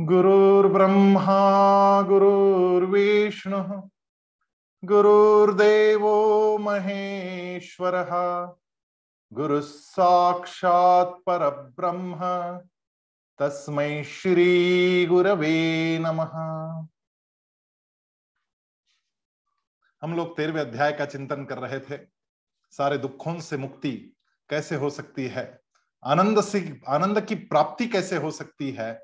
गुरुर्ब्रह्मा, गुरुर्विष्णुः, गुरुर्देवो महेश्वरः गुरुः साक्षात् परब्रह्म, तस्मै श्री गुरवे नमः। हम लोग तेरहवें अध्याय का चिंतन कर रहे थे। सारे दुखों से मुक्ति कैसे हो सकती है? आनंद से, आनंद की प्राप्ति कैसे हो सकती है?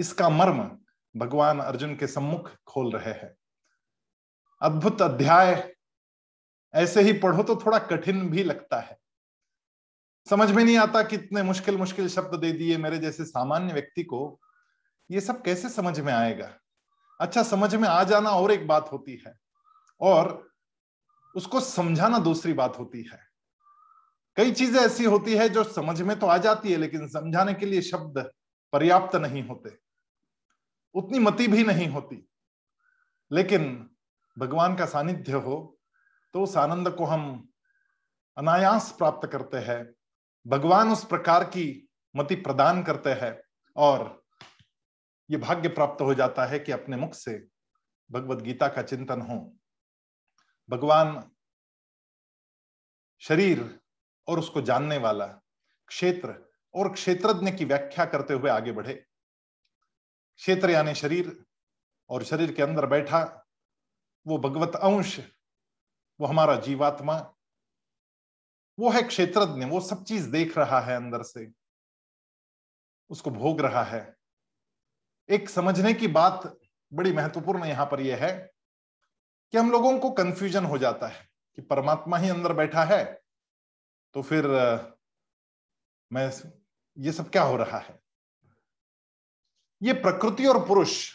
इसका मर्म भगवान अर्जुन के सम्मुख खोल रहे हैं। अद्भुत अध्याय। ऐसे ही पढ़ो तो थोड़ा कठिन भी लगता है। समझ में नहीं आता कितने मुश्किल मुश्किल शब्द दे दिए मेरे जैसे सामान्य व्यक्ति को। ये सब कैसे समझ में आएगा? अच्छा समझ में आ जाना और एक बात होती है। और उसको समझाना दूसरी बात होती है। कई चीज़ें ऐसी होती है जो समझ में तो आ जाती है, लेकिन समझाने के लिए शब्द पर्याप्त नहीं होते। उतनी मति भी नहीं होती। लेकिन भगवान का सानिध्य हो तो उस आनंद को हम अनायास प्राप्त करते हैं। भगवान उस प्रकार की मति प्रदान करते हैं और ये भाग्य प्राप्त हो जाता है कि अपने मुख से भगवत गीता का चिंतन हो। भगवान शरीर और उसको जानने वाला क्षेत्र और क्षेत्रज्ञ की व्याख्या करते हुए आगे बढ़े। क्षेत्र यानी शरीर और शरीर के अंदर बैठा, वो भगवत अंश, वो हमारा जीवात्मा, वो है क्षेत्रज्ञ, वो सब चीज़ देख रहा है अंदर से, उसको भोग रहा है। एक समझने की बात बड़ी महत्वपूर्ण यहाँ पर यह है कि हम लोगों को कंफ्यूजन हो जाता है कि परमात्मा ही अंदर बैठा है तो फिर मैं ये सब क्या हो रहा है? ये प्रकृति और पुरुष,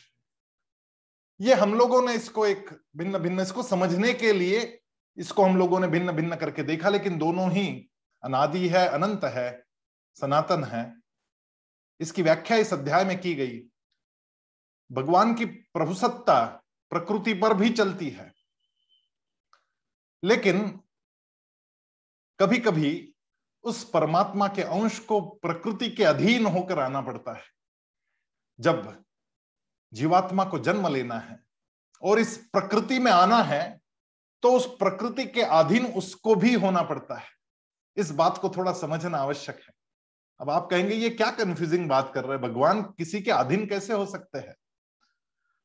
ये हम लोगों ने इसको एक भिन्न भिन्न, इसको समझने के लिए इसको हम लोगों ने भिन्न भिन्न करके देखा, लेकिन दोनों ही अनादि है, अनंत है, सनातन है। इसकी व्याख्या इस अध्याय में की गई। भगवान की प्रभुसत्ता प्रकृति पर भी चलती है। लेकिन कभी कभी उस परमात्मा के अंश को प्रकृति के अधीन होकर आना पड़ता है। जब जीवात्मा को जन्म लेना है और इस प्रकृति में आना है तो उस प्रकृति के अधीन उसको भी होना पड़ता है। इस बात को थोड़ा समझना आवश्यक है। अब आप कहेंगे, ये क्या कंफ्यूजिंग बात कर रहे हैं? भगवान किसी के अधीन कैसे हो सकते हैं?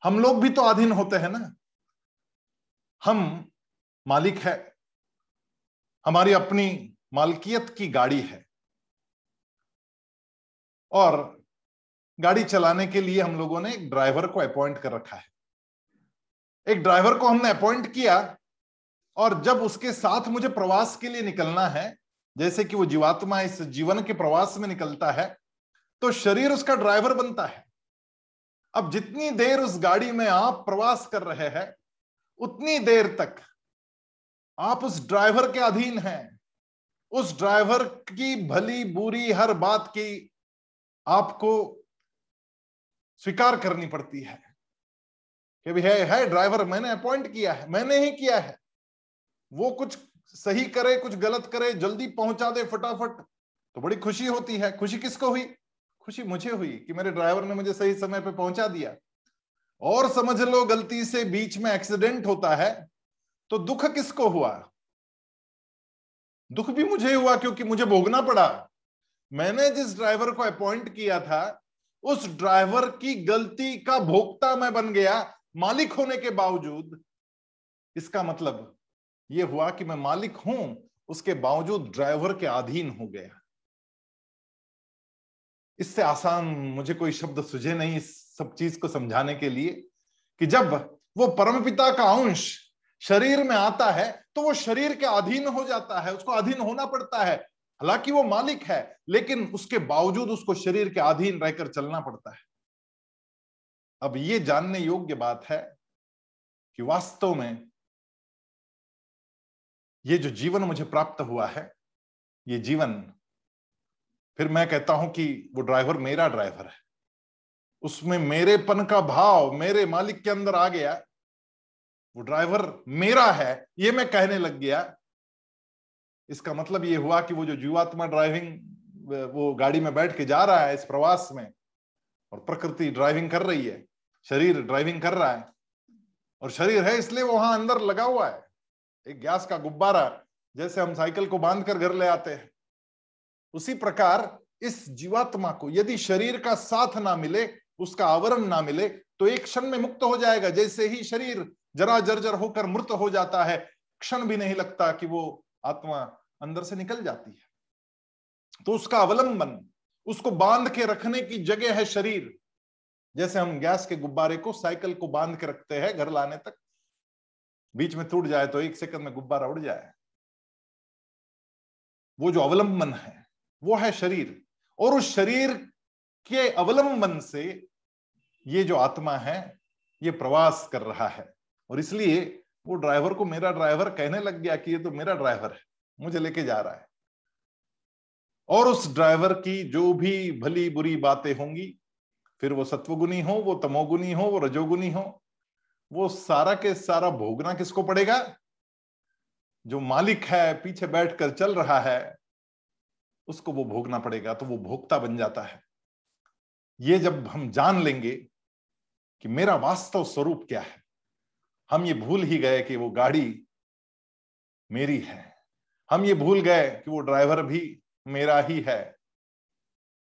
हम लोग भी तो अधीन होते हैं ना। हम मालिक है। हमारी अपनी मालकियत की गाड़ी है। और गाड़ी चलाने के लिए हम लोगों ने एक ड्राइवर को अपॉइंट कर रखा है। एक ड्राइवर को हमने अपॉइंट किया और जब उसके साथ मुझे प्रवास के लिए निकलना है, जैसे कि वो जीवात्मा इस जीवन के प्रवास में निकलता है तो शरीर उसका ड्राइवर बनता है। अब जितनी देर उस गाड़ी में आप प्रवास कर रहे हैं, उतनी देर तक आप उस ड्राइवर के अधीन हैं। उस ड्राइवर की भली बुरी हर बात की आपको स्वीकार करनी पड़ती है। कि भी है है, ड्राइवर, मैंने अपॉइंट किया है, मैंने ही किया है। वो कुछ सही करे, कुछ गलत करे, जल्दी पहुँचा दे फटाफट तो बड़ी खुशी होती है। खुशी किसको हुई? खुशी मुझे हुई कि मेरे ड्राइवर ने मुझे सही समय पे पहुँचा दिया। और समझ लो, गलती से बीच में एक्सीडेंट होता है तो दुख किसको हुआ? दुख भी मुझे हुआ, क्योंकि मुझे भोगना पड़ा। मैंने जिस ड्राइवर को अपॉइंट किया था उस ड्राइवर की गलती का भोक्ता मैं बन गया, मालिक होने के बावजूद। इसका मतलब यह हुआ कि मैं मालिक हूँ, उसके बावजूद ड्राइवर के अधीन हो गया। इससे आसान मुझे कोई शब्द सुझे नहीं इस सब चीज़ को समझाने के लिए कि जब वो परमपिता का अंश शरीर में आता है तो वो शरीर के अधीन हो जाता है, उसको अधीन होना पड़ता है। हालाँकि वो मालिक है, लेकिन उसके बावजूद उसको शरीर के अधीन रहकर चलना पड़ता है। अब ये जानने योग्य बात है कि वास्तव में ये जो जीवन मुझे प्राप्त हुआ है, ये जीवन, फिर मैं कहता हूँ कि वो ड्राइवर मेरा ड्राइवर है। उसमें मेरेपन का भाव मेरे मालिक के अंदर आ गया, वो ड्राइवर मेरा है, ये मैं कहने लग गया इसका मतलब ये हुआ कि वो जो जीवात्मा ड्राइविंग वो गाड़ी में बैठ के जा रहा है इस प्रवास में और प्रकृति ड्राइविंग कर रही है, शरीर ड्राइविंग कर रहा है और शरीर है इसलिए वो वहाँ अंदर लगा हुआ है। एक गैस का गुब्बारा, जैसे हम साइकिल को बाँध कर घर ले आते हैं। उसी प्रकार इस जीवात्मा को यदि शरीर का साथ ना मिले, उसका आवरण ना मिले तो एक क्षण में मुक्त हो जाएगा। जैसे ही शरीर जरा जर्जर होकर मृत हो जाता है, क्षण भी नहीं लगता कि वो आत्मा अंदर से निकल जाती है। तो उसका अवलंबन, उसको बाँध के रखने की जगह है शरीर। जैसे हम गैस के गुब्बारे को, साइकिल को बाँध के रखते हैं घर लाने तक, बीच में टूट जाए तो एक सेकंड में गुब्बारा उड़ जाए। वो जो अवलंबन है, वो है शरीर। और उस शरीर के अवलंबन से ये जो आत्मा है, ये प्रवास कर रहा है। और इसलिए वो ड्राइवर को, मेरा ड्राइवर कहने लग गया कि ये तो मेरा ड्राइवर है। मुझे लेके जा रहा है। और उस ड्राइवर की जो भी भली बुरी बातें होंगी, फिर वो सत्वगुनी हो, वो तमोगुनी हो, वो रजोगुनी हो, वो सारा के सारा भोगना किसको पड़ेगा? जो मालिक है, पीछे बैठकर चल रहा है, उसको वो भोगना पड़ेगा तो वो भोगता बन जाता है। ये जब हम जान लेंगे कि मेरा वास्तव स्वरूप क्या है, हम ये भूल ही गए कि वो गाड़ी मेरी है। हम ये भूल गए कि वो ड्राइवर भी मेरा ही है।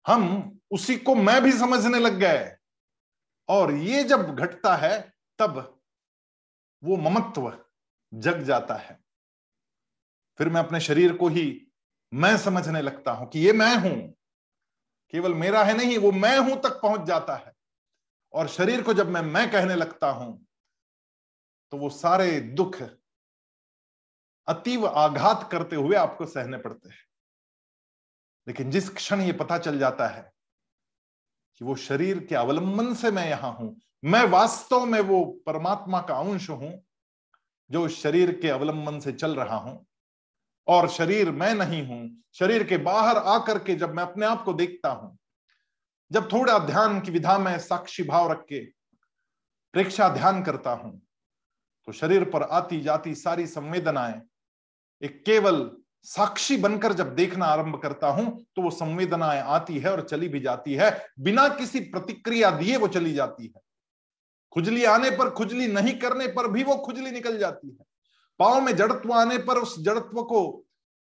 हम उसी को मैं भी समझने लग गए। और ये जब घटता है, तब वो ममत्व जग जाता है। फिर मैं अपने शरीर को ही मैं समझने लगता हूँ कि ये मैं हूँ। केवल मेरा है नहीं, वो मैं हूँ तक पहुँच जाता है। और शरीर को जब मैं मैं कहने लगता हूँ तो वो सारे दुख अतीव आघात करते हुए आपको सहने पड़ते हैं। लेकिन जिस क्षण ये पता चल जाता है कि वो शरीर के अवलंबन से मैं यहाँ हूँ, मैं वास्तव में वो परमात्मा का अंश हूँ, जो शरीर के अवलंबन से चल रहा हूँ, और शरीर मैं नहीं हूँ, शरीर के बाहर आकर के जब मैं अपने आप को देखता हूँ, जब थोड़ा ध्यान की विधा में साक्षी भाव रख के प्रेक्षा ध्यान करता हूँ तो शरीर पर आती जाती सारी संवेदनाएँ एक केवल साक्षी बनकर जब देखना आरंभ करता हूँ तो वो संवेदनाएँ आती है और चली भी जाती है। बिना किसी प्रतिक्रिया दिए वो चली जाती है। खुजली आने पर खुजली नहीं करने पर भी वो खुजली निकल जाती है। पाव में जड़त्व आने पर उस जड़त्व को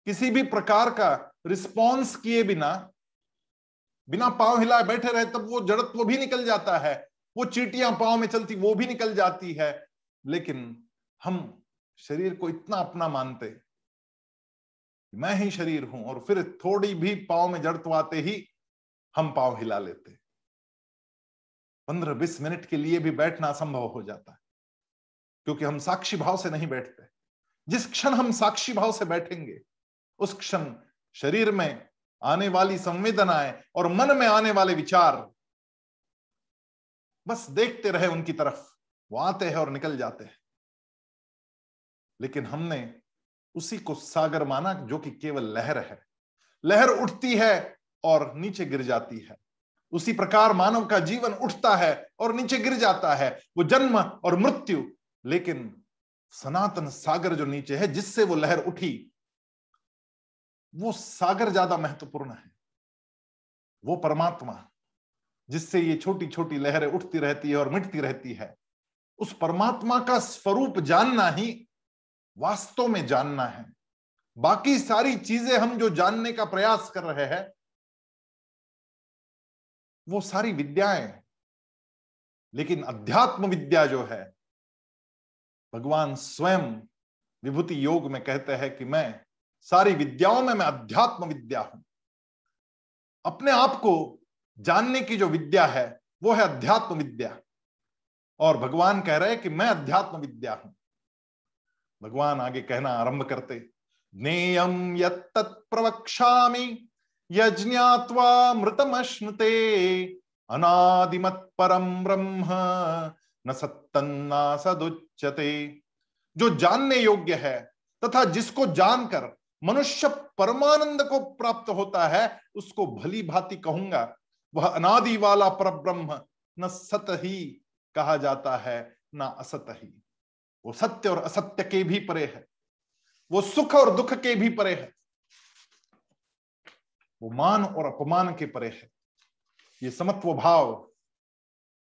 किसी भी प्रकार का रिस्पॉन्स किए बिना बिना पाँव हिलाए बैठे रहे तब वो जड़त्व भी निकल जाता है। वो चीटियाँ पाव में चलती, वो भी निकल जाती है। लेकिन हम शरीर को इतना अपना मानते मैं ही शरीर हूँ और फिर थोड़ी भी पाव में जड़त्व आते ही हम पाव हिला लेते पंद्रह बीस मिनट के लिए भी बैठना असंभव हो जाता है, क्योंकि हम साक्षी भाव से नहीं बैठते जिस क्षण हम साक्षी भाव से बैठेंगे, उस क्षण शरीर में आने वाली संवेदनाएँ और मन में आने वाले विचार बस देखते रहे उनकी तरफ़, वो आते हैं और निकल जाते हैं। लेकिन हमने उसी को सागर माना जो कि केवल लहर है। लहर उठती है और नीचे गिर जाती है। उसी प्रकार मानव का जीवन उठता है और नीचे गिर जाता है। वो जन्म और मृत्यु, लेकिन सनातन सागर जो नीचे है, जिससे वो लहर उठी, वो सागर ज़्यादा महत्वपूर्ण है। वो परमात्मा, जिससे ये छोटी छोटी लहरें उठती रहती है और मिटती रहती है, उस परमात्मा का स्वरूप जानना ही वास्तव में जानना है। बाकी सारी चीज़ें हम जो जानने का प्रयास कर रहे हैं, वो सारी विद्याएँ लेकिन अध्यात्म विद्या जो है, भगवान स्वयं विभूति योग में कहते हैं कि मैं सारी विद्याओं में मैं अध्यात्म विद्या हूँ। अपने आप को जानने की जो विद्या है, वो है अध्यात्म विद्या और भगवान कह रहे हैं कि मैं अध्यात्म विद्या हूँ। भगवान आगे कहना आरंभ करते यज्ञात्वा मृतमश्नुते, अनादिमत परम ब्रह्म, न सत्तन्ना सदुच्यते। जो जानने योग्य है तथा जिसको जानकर मनुष्य परमानंद को प्राप्त होता है, उसको भली भांति कहूँगा, वह अनादि वाला पर ब्रह्म न सत ही कहा जाता है, न असत ही वो सत्य और असत्य के भी परे है। वो सुख और दुख के भी परे है। वो मान और अपमान के परे है। ये समत्व भाव,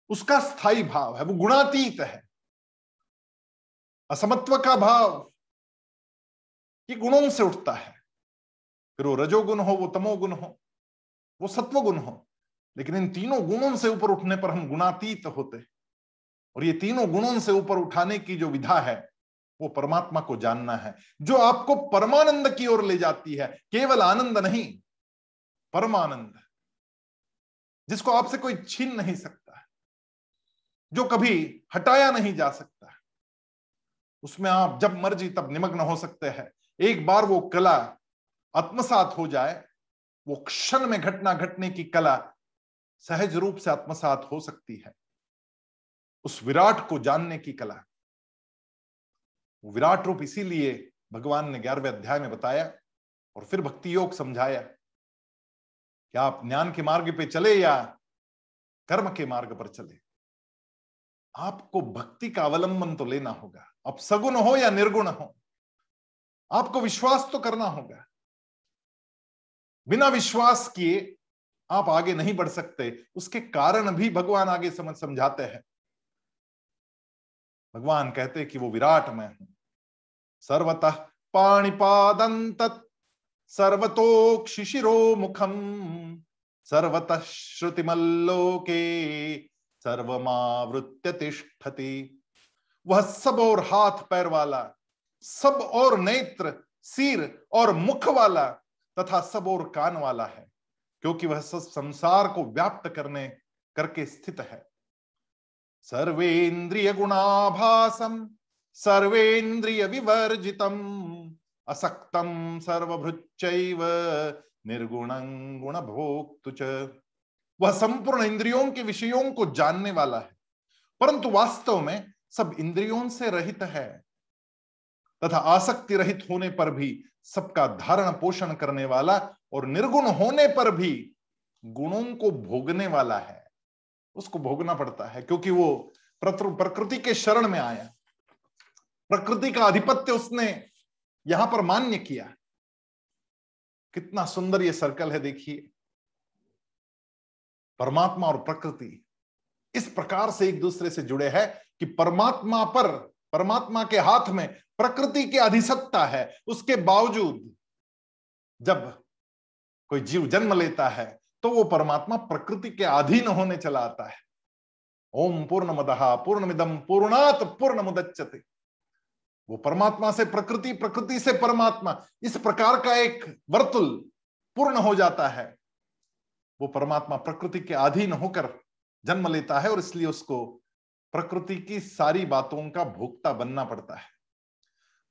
उसका स्थायी भाव है, वो गुणातीत है। असमत्व का भाव ये गुणों से उठता है। फिर वो रजोगुण हो, वो तमोगुण हो, वो सत्वगुण हो। लेकिन इन तीनों गुणों से ऊपर उठने पर हम गुणातीत होते और ये तीनों गुणों से ऊपर उठाने की जो विधा है, वो परमात्मा को जानना है, जो आपको परमानंद की ओर ले जाती है, केवल आनंद नहीं, परमानंद जिसको आपसे कोई छीन नहीं सकता है, जो कभी हटाया नहीं जा सकता है। उसमें आप जब मर्ज़ी तब निमग्न हो सकते हैं। एक बार वो कला आत्मसात हो जाए, वो क्षण में घटना घटने की कला सहज रूप से आत्मसात हो सकती है। उस विराट को जानने की कला विराट रूप इसीलिए भगवान ने ग्यारहवें अध्याय में बताया और फिर भक्ति योग समझाया कि आप ज्ञान के मार्ग पे चले या कर्म के मार्ग पर चले? आपको भक्ति का अवलंबन तो लेना होगा। आप सगुण हो या निर्गुण हो, आपको विश्वास तो करना होगा। बिना विश्वास किए आप आगे नहीं बढ़ सकते। उसके कारण भी भगवान आगे समझ समझाते हैं। भगवान कहते कि वो विराट में हूँ। सर्वतः पाणिपादंत सर्वतोक्षिशिरो मुखम। सर्वतः श्रुतिमल्लोके सर्वमावृत्य तिष्ठति। वह सब और हाथ पैर वाला, सब और नेत्र, सिर और मुख वाला तथा सब और कान वाला है, क्योंकि वह सब संसार को व्याप्त करने, करके स्थित है। सर्वेन्द्रिय गुणाभासम सर्वेन्द्रिय विवर्जितम असक्तम सर्वभृच्चैव निर्गुण गुण भोक्तु वह संपूर्ण इंद्रियों के विषयों को जानने वाला है परंतु वास्तव में सब इंद्रियों से रहित है तथा आसक्ति रहित होने पर भी सबका धारण पोषण करने वाला और निर्गुण होने पर भी गुणों को भोगने वाला है उसको भोगना पड़ता है, क्योंकि वो प्रकृति के शरण में आया। प्रकृति का आधिपत्य उसने यहाँ पर मान्य किया। कितना सुंदर ये सर्कल है, देखिए। परमात्मा और प्रकृति इस प्रकार से एक दूसरे से जुड़े हैं कि परमात्मा पर, परमात्मा के हाथ में प्रकृति की अधिसत्ता है। उसके बावजूद जब कोई जीव जन्म लेता है तो वो परमात्मा प्रकृति के अधीन होने चला आता है। ओम पूर्ण मदहा पूर्ण मिदम पूर्णात पूर्ण मुदच्यते वो परमात्मा से प्रकृति प्रकृति से परमात्मा, इस प्रकार का एक वर्तुल पूर्ण हो जाता है। वो परमात्मा प्रकृति के अधीन होकर जन्म लेता है और इसलिए उसको प्रकृति की सारी बातों का भोक्ता बनना पड़ता है।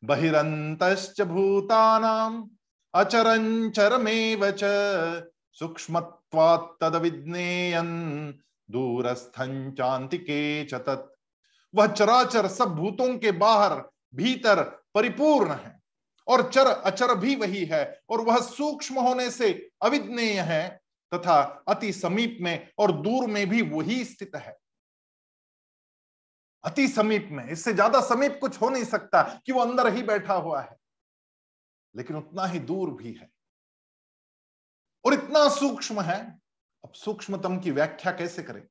बहिरंत भूतानाम अचरंचरमेव च सूक्ष्मत्वात् विज्ञेयन दूरस्थंचांतिके च वह चराचर सब भूतों के बाहर भीतर परिपूर्ण है और चर अचर भी वही है और वह सूक्ष्म होने से अविज्ञेय है तथा अति समीप में और दूर में भी वही स्थित है। अति समीप में, इससे ज़्यादा समीप कुछ हो नहीं सकता कि वो अंदर ही बैठा हुआ है, लेकिन उतना ही दूर भी है। और इतना सूक्ष्म है, अब सूक्ष्मतम की व्याख्या कैसे करें?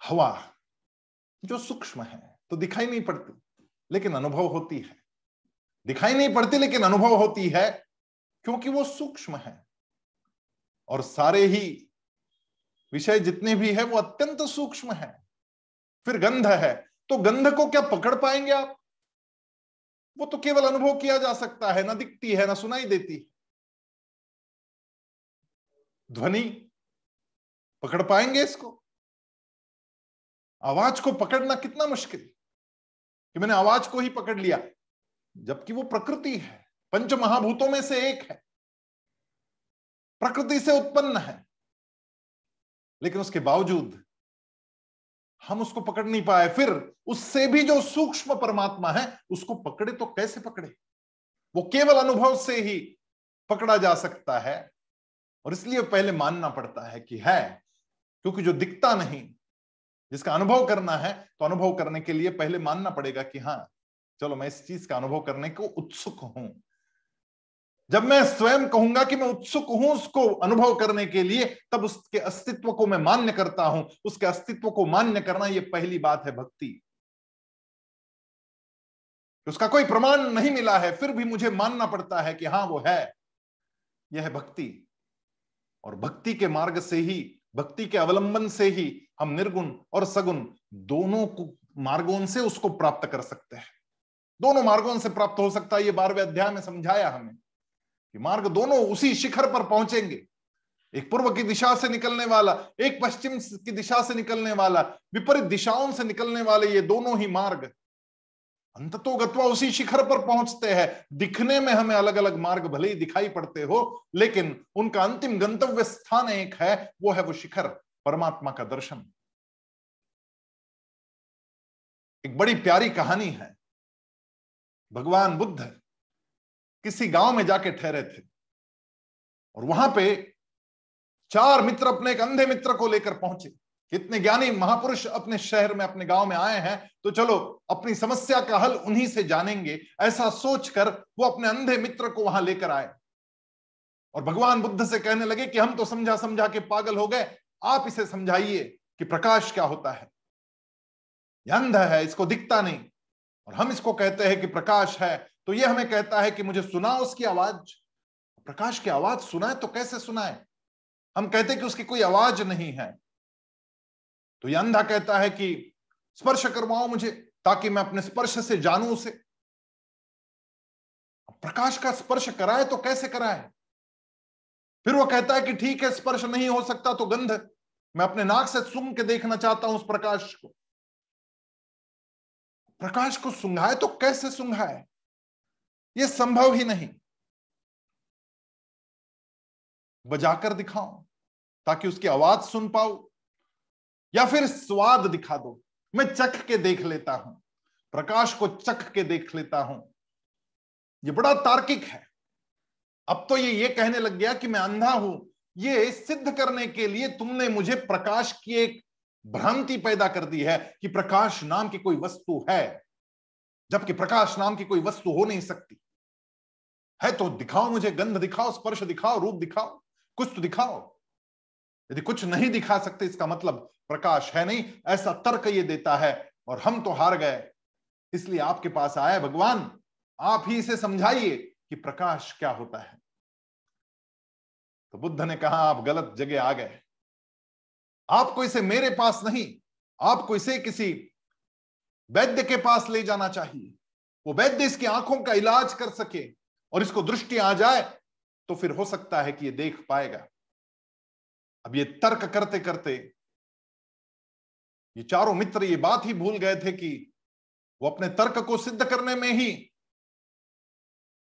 हवा, जो सूक्ष्म है तो दिखाई नहीं पड़ती, लेकिन अनुभव होती है। दिखाई नहीं पड़ती, लेकिन अनुभव होती है, क्योंकि वो सूक्ष्म है। और सारे ही विषय जितने भी है, वो अत्यंत सूक्ष्म है। फिर गंध है तो गंध को क्या पकड़ पाएँगे आप? वो तो केवल अनुभव किया जा सकता है, ना दिखती है, ना सुनाई देती। ध्वनि, पकड़ पाएँगे इसको? आवाज़ को पकड़ना कितना मुश्किल। कि मैंने आवाज़ को ही पकड़ लिया, जबकि वो प्रकृति है, पंच महाभूतों में से एक है। प्रकृति से उत्पन्न है, लेकिन उसके बावजूद हम उसको पकड़ नहीं पाए। फिर उससे भी जो सूक्ष्म परमात्मा है, उसको पकड़े तो कैसे पकड़े? वो केवल अनुभव से ही पकड़ा जा सकता है। और इसलिए पहले मानना पड़ता है कि है, क्योंकि जो दिखता नहीं, जिसका अनुभव करना है तो अनुभव करने के लिए पहले मानना पड़ेगा कि हाँ चलो मैं इस चीज़ का अनुभव करने को उत्सुक हूँ। जब मैं स्वयं कहूँगा कि मैं उत्सुक हूँ उसको अनुभव करने के लिए, तब उसके अस्तित्व को मैं मान्य करता हूँ। उसके अस्तित्व को मान्य करना यह पहली बात है भक्ति। उसका कोई प्रमाण नहीं मिला है, फिर भी मुझे मानना पड़ता है कि हाँ वो है। यह है भक्ति। और भक्ति के मार्ग से ही, भक्ति के अवलंबन से ही हम निर्गुण और सगुण दोनों मार्गों से उसको प्राप्त कर सकते हैं। दोनों मार्गों से प्राप्त हो सकता है, ये बारहवें अध्याय में समझाया हमें। मार्ग दोनों उसी शिखर पर पहुँचेंगे। एक पूर्व की दिशा से निकलने वाला, एक पश्चिम की दिशा से निकलने वाला, विपरीत दिशाओं से निकलने वाले ये दोनों ही मार्ग अंततो गत्वा उसी शिखर पर पहुँचते हैं। दिखने में हमें अलग अलग मार्ग भले ही दिखाई पड़ते हो, लेकिन उनका अंतिम गंतव्य स्थान एक है, वो है वो शिखर, परमात्मा का दर्शन। एक बड़ी प्यारी कहानी है। भगवान बुद्ध किसी गाँव में जाके ठहरे थे। और वहाँ पे चार मित्र अपने एक अंधे मित्र को लेकर पहुँचे। कितने ज्ञानी महापुरुष अपने शहर में, अपने गाँव में आए हैं। तो चलो, अपनी समस्या का हल उन्हीं से जानेंगे। ऐसा सोचकर वो अपने अंधे मित्र को वहाँ लेकर आए। और भगवान बुद्ध से कहने लगे कि हम तो समझा समझा के पागल हो गए। आप इसे समझाइए कि प्रकाश क्या होता है। अंध है, इसको दिखता नहीं। और हम इसको कहते हैं कि प्रकाश है। तो ये हमें कहता है कि मुझे सुना उसकी आवाज़। प्रकाश की आवाज़ सुनाए तो कैसे सुनाए हम कहते कि उसकी कोई आवाज़ नहीं है। तो यह अंधा कहता है कि स्पर्श करवाओ मुझे ताकि मैं अपने स्पर्श से जानू उसे। प्रकाश का स्पर्श कराए तो कैसे कराए? फिर वो कहता है कि ठीक है, स्पर्श नहीं हो सकता तो गंध। मैं अपने नाक से सुंग के देखना चाहता हूँ उस प्रकाश को। प्रकाश को सुंघाए तो कैसे सुंघाए? ये संभव ही नहीं। बजाकर दिखाओ ताकि उसकी आवाज़ सुन पाओ या फिर स्वाद दिखा दो। मैं चख के देख लेता हूँ, प्रकाश को चख के देख लेता हूँ। ये बड़ा तार्किक है। अब तो ये ये कहने लग गया कि मैं अंधा हूँ। ये सिद्ध करने के लिए तुमने मुझे प्रकाश की एक भ्रांति पैदा कर दी है कि प्रकाश नाम की कोई वस्तु है, जबकि प्रकाश नाम की कोई वस्तु हो नहीं सकती। है तो दिखाओ मुझे, गंध दिखाओ, स्पर्श दिखाओ, रूप दिखाओ, कुछ तो दिखाओ। यदि कुछ नहीं दिखा सकते, इसका मतलब प्रकाश है नहीं, ऐसा तर्क ये देता है, और हम तो हार गए। इसलिए आपके पास आए भगवान, आप ही इसे समझाइए कि प्रकाश क्या होता है। तो बुद्ध ने कहा, आप गलत जगह आ गए। आपको इसे मेरे पास नहीं, आपको इसे किसी वैद्य के पास ले जाना चाहिए। वो वैद्य इसकी आँखों का इलाज कर सके और इसको दृष्टि आ जाए तो फिर हो सकता है कि ये देख पाएगा। अब ये तर्क करते करते, ये चारों मित्र ये बात ही भूल गए थे कि वो अपने तर्क को सिद्ध करने में ही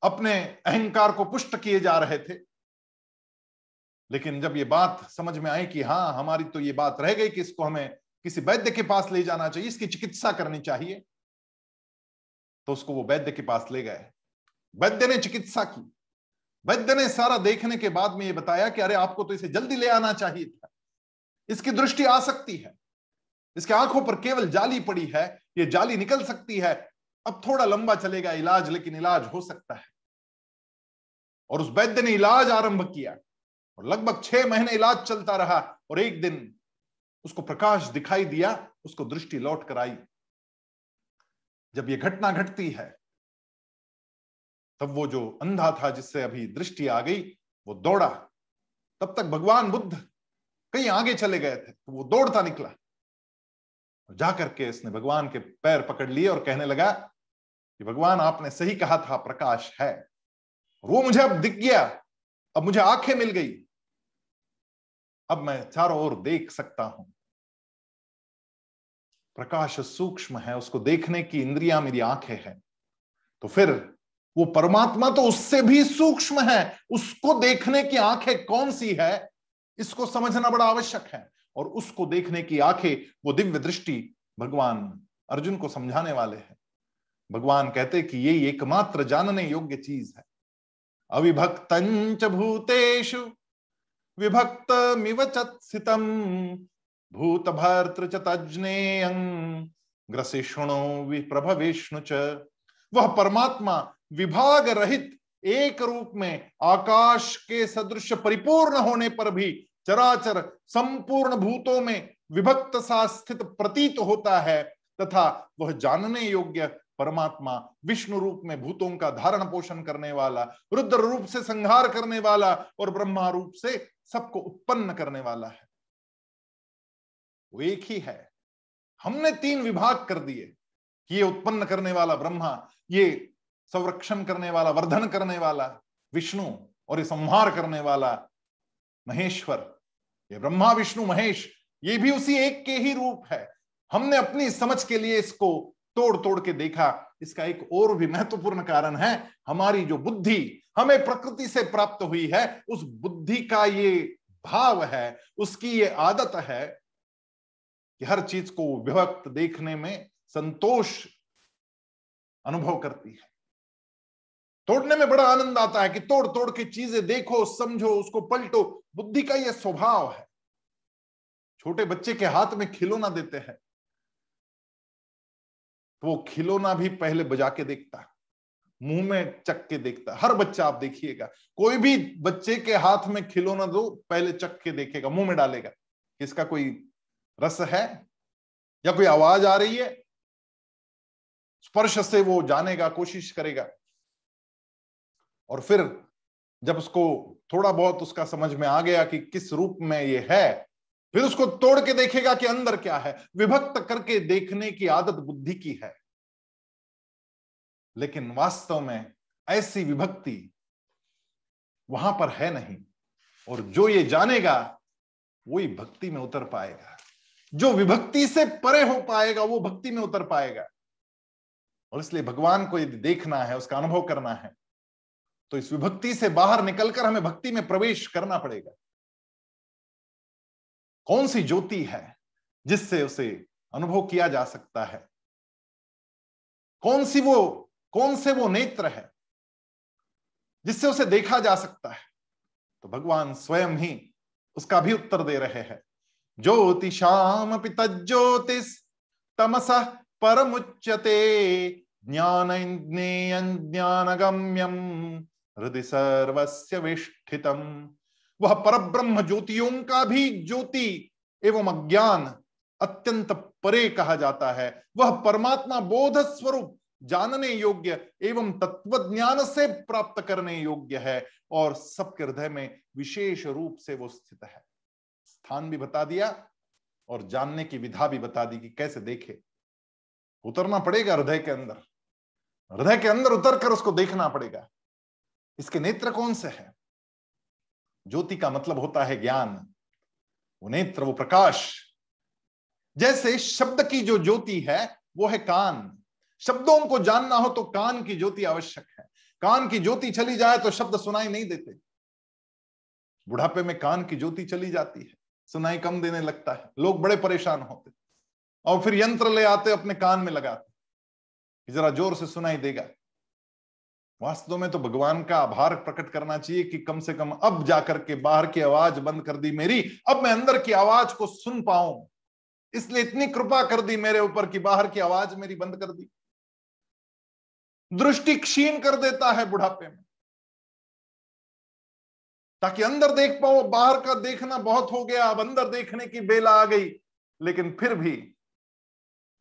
अपने अहंकार को पुष्ट किए जा रहे थे। लेकिन जब ये बात समझ में आई कि हाँ हमारी तो ये बात रह गई कि इसको हमें किसी वैद्य के पास ले जाना चाहिए, इसकी चिकित्सा करनी चाहिए तो उसको वो वैद्य के पास ले गए। वैद्य ने चिकित्सा की। वैद्य ने सारा देखने के बाद में ये बताया कि अरे, आपको तो इसे जल्दी ले आना चाहिए था। इसकी दृष्टि आ सकती है। इसके आँखों पर केवल जाली पड़ी है, ये जाली निकल सकती है। अब थोड़ा लंबा चलेगा इलाज, लेकिन इलाज हो सकता है। और उस वैद्य ने इलाज आरंभ किया और लगभग छह महीने इलाज चलता रहा और एक दिन उसको प्रकाश दिखाई दिया, उसको दृष्टि लौट कर आई। जब ये घटना घटती है तब वो जो अंधा था जिससे अभी दृष्टि आ गई, वो दौड़ा। तब तक भगवान बुद्ध कहीं आगे चले गए थे तो वो दौड़ता निकला। जाकर के इसने भगवान के पैर पकड़ लिए और कहने लगा कि, भगवान, आपने सही कहा था, प्रकाश है। वो मुझे अब दिख गया, अब मुझे आँखें मिल गई। अब मैं चारों ओर देख सकता हूँ। प्रकाश सूक्ष्म है, उसको देखने की इंद्रिया मेरी आँखें हैं। तो फिर वो परमात्मा तो उससे भी सूक्ष्म है, उसको देखने की आँखें कौन सी है? इसको समझना बड़ा आवश्यक है। और उसको देखने की आँखें वो दिव्य दृष्टि भगवान अर्जुन को समझाने वाले हैं। भगवान कहते कि ये एकमात्र जानने योग्य चीज़ है। अविभक्त भूतेषु विभक्त मिवचितम भूत भर्तृ तज्नेय ग्रसिष्णु विप्रभ विष्णु च वह परमात्मा विभाग रहित एक रूप में आकाश के सदृश परिपूर्ण होने पर भी चराचर संपूर्ण भूतों में विभक्त सा स्थित प्रतीत होता है, तथा वह जानने योग्य परमात्मा विष्णु रूप में भूतों का धारण पोषण करने वाला, रुद्र रूप से संहार करने वाला, और ब्रह्मा रूप से सबको उत्पन्न करने वाला है। वो एक ही है। हमने तीन विभाग कर दिए। ये उत्पन्न करने वाला ब्रह्मा, ये संरक्षण करने वाला, वर्धन करने वाला, विष्णु और ये संहार करने वाला महेश्वर, ये ब्रह्मा, विष्णु, महेश, ये भी उसी एक के ही रूप है। हमने अपनी समझ के लिए इसको तोड़ तोड़ के देखा। इसका एक और भी महत्वपूर्ण कारण है, हमारी जो बुद्धि हमें प्रकृति से प्राप्त हुई है, उस बुद्धि का ये भाव है, उसकी ये आदत है कि हर चीज़ को विभक्त देखने में संतोष अनुभव करती है। तोड़ने में बड़ा आनंद आता है कि तोड़ तोड़ के चीज़ें देखो, समझो, उसको पलटो। बुद्धि का यह स्वभाव है। छोटे बच्चे के हाथ में खिलौना देते हैं। तो वो खिलौना भी पहले बजा के देखता है। मुँह में चक के देखता है। हर बच्चा आप देखिएगा। कोई भी बच्चे के हाथ में खिलौना दो, पहले चक के देखेगा, मुँह में डालेगा। इसका कोई रस है? या कोई आवाज़ आ रही है? स्पर्श से वो जानेगा, कोशिश करेगा। और फिर जब उसको थोड़ा बहुत उसका समझ में आ गया कि किस रूप में ये है, फिर उसको तोड़ के देखेगा कि अंदर क्या है। विभक्त करके देखने की आदत बुद्धि की है। लेकिन वास्तव में ऐसी विभक्ति वहाँ पर है नहीं। और जो ये जानेगा, वही भक्ति में उतर पाएगा। जो विभक्ति से परे हो पाएगा, वो भक्ति में उतर पाएगा। और इसलिए भगवान को यदि देखना है, उसका अनुभव करना है तो इस विभक्ति से बाहर निकलकर हमें भक्ति में प्रवेश करना पड़ेगा। कौन सी ज्योति है जिससे उसे अनुभव किया जा सकता है? कौन सी वो, कौन से वो नेत्र है जिससे उसे देखा जा सकता है? तो भगवान स्वयं ही उसका भी उत्तर दे रहे हैं। ज्योति श्याम पिता ज्योतिष तमस परमुच्यते ज्ञान ज्ञान गम्यम हृदय सर्वस्य विष्ठितम वह परब्रह्म ज्योतियों का भी ज्योति एवं अज्ञान अत्यंत परे कहा जाता है। वह परमात्मा बोध स्वरूप जानने योग्य एवं तत्व ज्ञान से प्राप्त करने योग्य है और सबके हृदय में विशेष रूप से वो स्थित है। स्थान भी बता दिया और जानने की विधा भी बता दी कि कैसे देखे। उतरना पड़ेगा हृदय के अंदर। हृदय के अंदर उतर कर उसको देखना पड़ेगा। इसके नेत्र कौन से है? ज्योति का मतलब होता है ज्ञान। वो नेत्र, वो प्रकाश। जैसे शब्द की जो ज्योति है, वो है कान। शब्दों को जानना हो तो कान की ज्योति आवश्यक है। कान की ज्योति चली जाए तो शब्द सुनाई नहीं देते। बुढ़ापे में कान की ज्योति चली जाती है। सुनाई कम देने लगता है। लोग बड़े परेशान होते। और फिर यंत्र ले आते, अपने कान में लगाते। जरा ज़ोर से सुनाई देगा। वास्तव में तो भगवान का आभार प्रकट करना चाहिए कि कम से कम अब जाकर के बाहर की आवाज़ बंद कर दी मेरी। अब मैं अंदर की आवाज़ को सुन पाऊँ। इसलिए इतनी कृपा कर दी मेरे ऊपर कि बाहर की आवाज़ मेरी बंद कर दी। दृष्टि क्षीण कर देता है बुढ़ापे में। ताकि अंदर देख पाओ बाहर का देखना बहुत हो गया, अब अंदर देखने की बेला आ गई। लेकिन फिर भी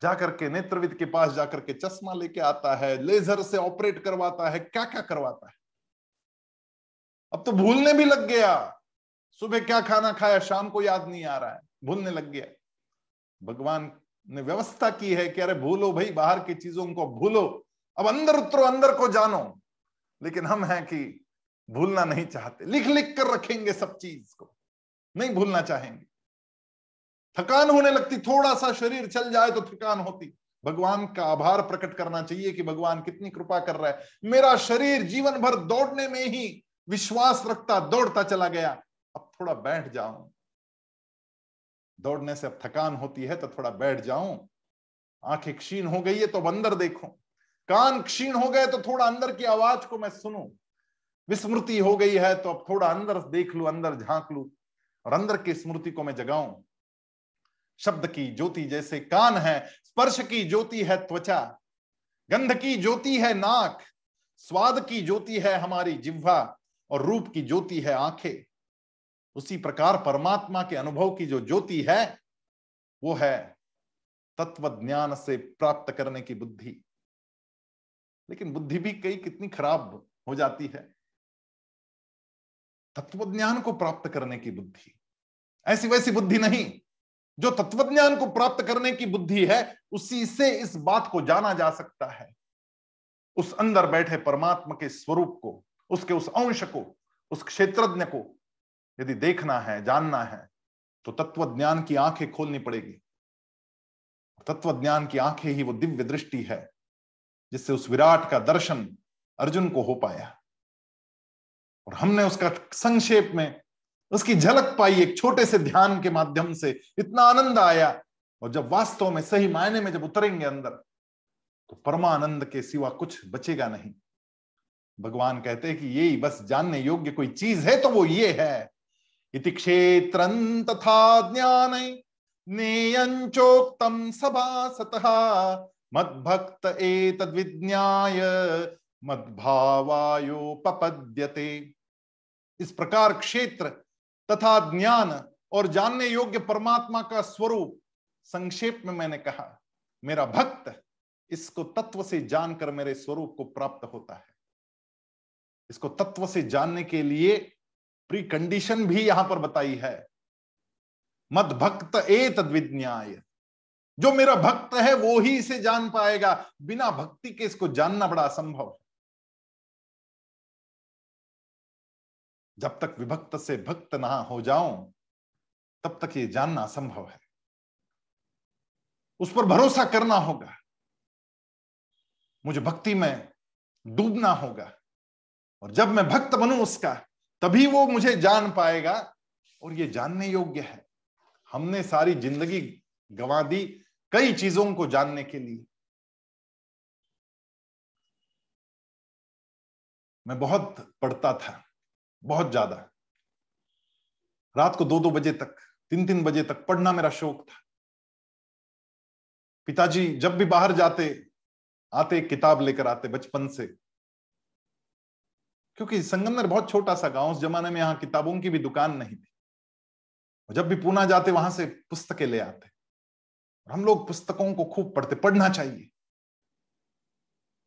जाकर के नेत्रविद के पास जाकर के चश्मा लेके आता है, लेजर से ऑपरेट करवाता है क्या क्या करवाता है? अब तो भूलने भी लग गया। सुबह क्या खाना खाया, शाम को याद नहीं आ रहा है। भूलने लग गया। भगवान ने व्यवस्था की है कि अरे भूलो भाई, बाहर की चीज़ों को भूलो। अब अंदर उतरो, अंदर को जानो। लेकिन हम हैं कि भूलना नहीं चाहते। लिख लिख कर रखेंगे सब चीज़ को। नहीं भूलना चाहेंगे। थकान होने लगती थोड़ा सा शरीर चल जाए तो थकान होती। भगवान का आभार प्रकट करना चाहिए कि भगवान कितनी कृपा कर रहा है। मेरा शरीर जीवन भर दौड़ने में ही विश्वास रखता, दौड़ता चला गया। अब थोड़ा बैठ जाऊँ। दौड़ने से अब थकान होती है तो थोड़ा बैठ जाऊँ। आँखें क्षीण हो गई है तो अब अंदर देखो। कान क्षीण हो गए तो थोड़ा अंदर की आवाज़ को मैं सुनू। विस्मृति हो गई है तो अब थोड़ा अंदर देख लू, अंदर झाँक लू और अंदर की स्मृति को मैं जगाऊं। शब्द की ज्योति जैसे कान है, स्पर्श की ज्योति है त्वचा, गंध की ज्योति है नाक, स्वाद की ज्योति है हमारी जिह्वा और रूप की ज्योति है आँखें। उसी प्रकार परमात्मा के अनुभव की जो ज्योति है, वो है तत्व ज्ञान से प्राप्त करने की बुद्धि। लेकिन बुद्धि भी कई कितनी खराब हो जाती है। तत्व ज्ञान को प्राप्त करने की बुद्धि। ऐसी वैसी बुद्धि नहीं। जो तत्वज्ञान को प्राप्त करने की बुद्धि है, उसी से इस बात को जाना जा सकता है। उस अंदर बैठे परमात्मा के स्वरूप को, उसके उस अंश को, उस क्षेत्रज्ञ को यदि देखना है, जानना है तो तत्व ज्ञान की आँखें खोलनी पड़ेगी। तत्व ज्ञान की आँखें ही वो दिव्य दृष्टि है, जिससे उस विराट का दर्शन अर्जुन को हो पाया। और हमने उसका संक्षेप में उसकी झलक पाई एक छोटे से ध्यान के माध्यम से। इतना आनंद आया। और जब वास्तव में सही मायने में जब उतरेंगे अंदर तो परमानंद के सिवा कुछ बचेगा नहीं। भगवान कहते हैं कि यही बस जानने योग्य कोई चीज़ है तो वो ये है। इति क्षेत्र तथा ज्ञान नेयंचोक्तम सभासतः मद्भक्त एतद् विज्ञाय, मद्भावायोपपद्यते। इस प्रकार क्षेत्र तथा ज्ञान और जानने योग्य परमात्मा का स्वरूप संक्षेप में मैंने कहा, मेरा भक्त इसको तत्व से जानकर मेरे स्वरूप को प्राप्त होता है। इसको तत्व से जानने के लिए प्री कंडीशन भी यहाँ पर बताई है। मद भक्त ए तद्विज्ञाय जो मेरा भक्त है वो ही इसे जान पाएगा। बिना भक्ति के इसको जानना बड़ा असंभव है। जब तक विभक्त से भक्त ना हो जाऊँ, तब तक ये जानना असंभव है। उस पर भरोसा करना होगा। मुझे भक्ति में डूबना होगा। और जब मैं भक्त बनूं उसका, तभी वो मुझे जान पाएगा और ये जानने योग्य है। हमने सारी ज़िंदगी गंवा दी कई चीज़ों को जानने के लिए। मैं बहुत पढ़ता था। बहुत ज़्यादा। रात को दो दो बजे तक तीन तीन बजे तक पढ़ना मेरा शौक था। पिताजी जब भी बाहर जाते, आते, किताब लेकर आते बचपन से। क्योंकि संगमनर बहुत छोटा सा गाँव, उस जमाने में यहाँ किताबों की भी दुकान नहीं थी। और जब भी पूना जाते, वहाँ से पुस्तकें ले आते। हम लोग पुस्तकों को खूब पढ़ते, पढ़ना चाहिए।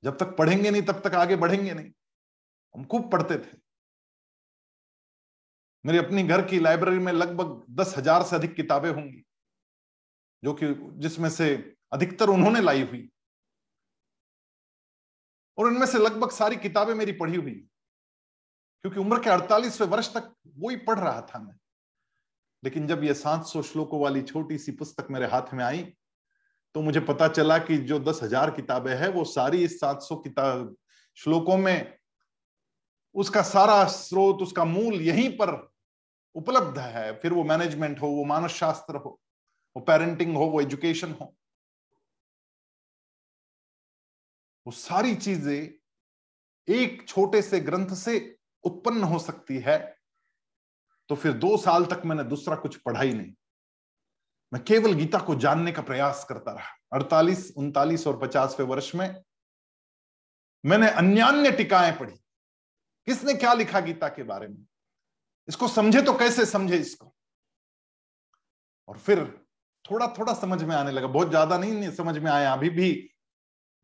जब तक पढ़ेंगे नहीं, तब तक आगे बढ़ेंगे नहीं। हम खूब पढ़ते थे। मेरी अपनी घर की लाइब्रेरी में लगभग दस हज़ार से अधिक किताबें होंगी, जो कि जिसमें से अधिकतर उन्होंने लाई हुई। और उनमें से लगभग सारी किताबें मेरी पढ़ी हुई क्योंकि उम्र के अड़तालीसवें वर्ष तक वो ही पढ़ रहा था मैं। लेकिन जब ये सात सौ श्लोकों वाली छोटी सी पुस्तक मेरे हाथ में आई तो मुझे पता चला कि जो दस हज़ार किताबें हैं, वो सारी इस सात सौ किताब श्लोकों में उसका सारा स्रोत, उसका मूल यहीं पर उपलब्ध है, फिर वो मैनेजमेंट हो, वो मानस शास्त्र हो, वो पेरेंटिंग हो, वो एजुकेशन हो। वो सारी चीज़ें एक छोटे से ग्रंथ से उत्पन्न हो सकती है तो फिर दो साल तक मैंने दूसरा कुछ पढ़ा ही नहीं। मैं केवल गीता को जानने का प्रयास करता रहा। अड़तालीस, उनतालीस और पचासवें वर्ष में मैंने अन्यान्य टिकाएँ पढ़ी। किसने क्या लिखा गीता के बारे में? इसको समझे तो कैसे समझे इसको? और फिर थोड़ा थोड़ा समझ में आने लगा। बहुत ज़्यादा नहीं, नहीं समझ में आया। अभी भी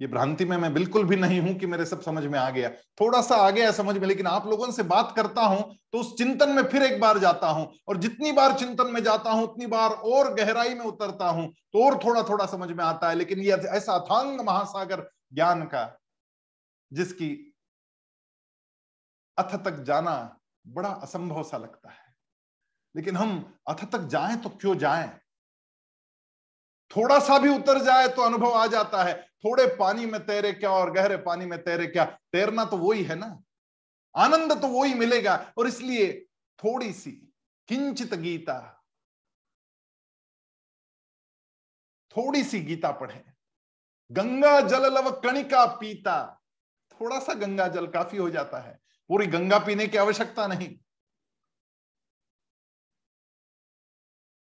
ये भ्रांति में मैं बिल्कुल भी नहीं हूँ कि मेरे सब समझ में आ गया। थोड़ा सा आ गया समझ में लेकिन आप लोगों से बात करता हूँ तो उस चिंतन में फिर एक बार जाता हूँ। और जितनी बार चिंतन में जाता हूँ उतनी बार और गहराई में उतरता हूँ तो और थोड़ा थोड़ा समझ में आता है। लेकिन ये ऐसा अथांग महासागर ज्ञान का जिसकी अथ तक जाना बड़ा असंभव सा लगता है। लेकिन हम अथ तक जाए तो क्यों जाए? थोड़ा सा भी उतर जाए तो अनुभव आ जाता है। थोड़े पानी में तैरे क्या और गहरे पानी में तैरे क्या? तैरना तो वही है ना। आनंद तो वही मिलेगा। और इसलिए थोड़ी सी किंचित गीता थोड़ी सी गीता पढ़े। गंगा जल लव कणिका पीता। थोड़ा सा गंगा जल काफ़ी हो जाता है। पूरी गंगा पीने की आवश्यकता नहीं।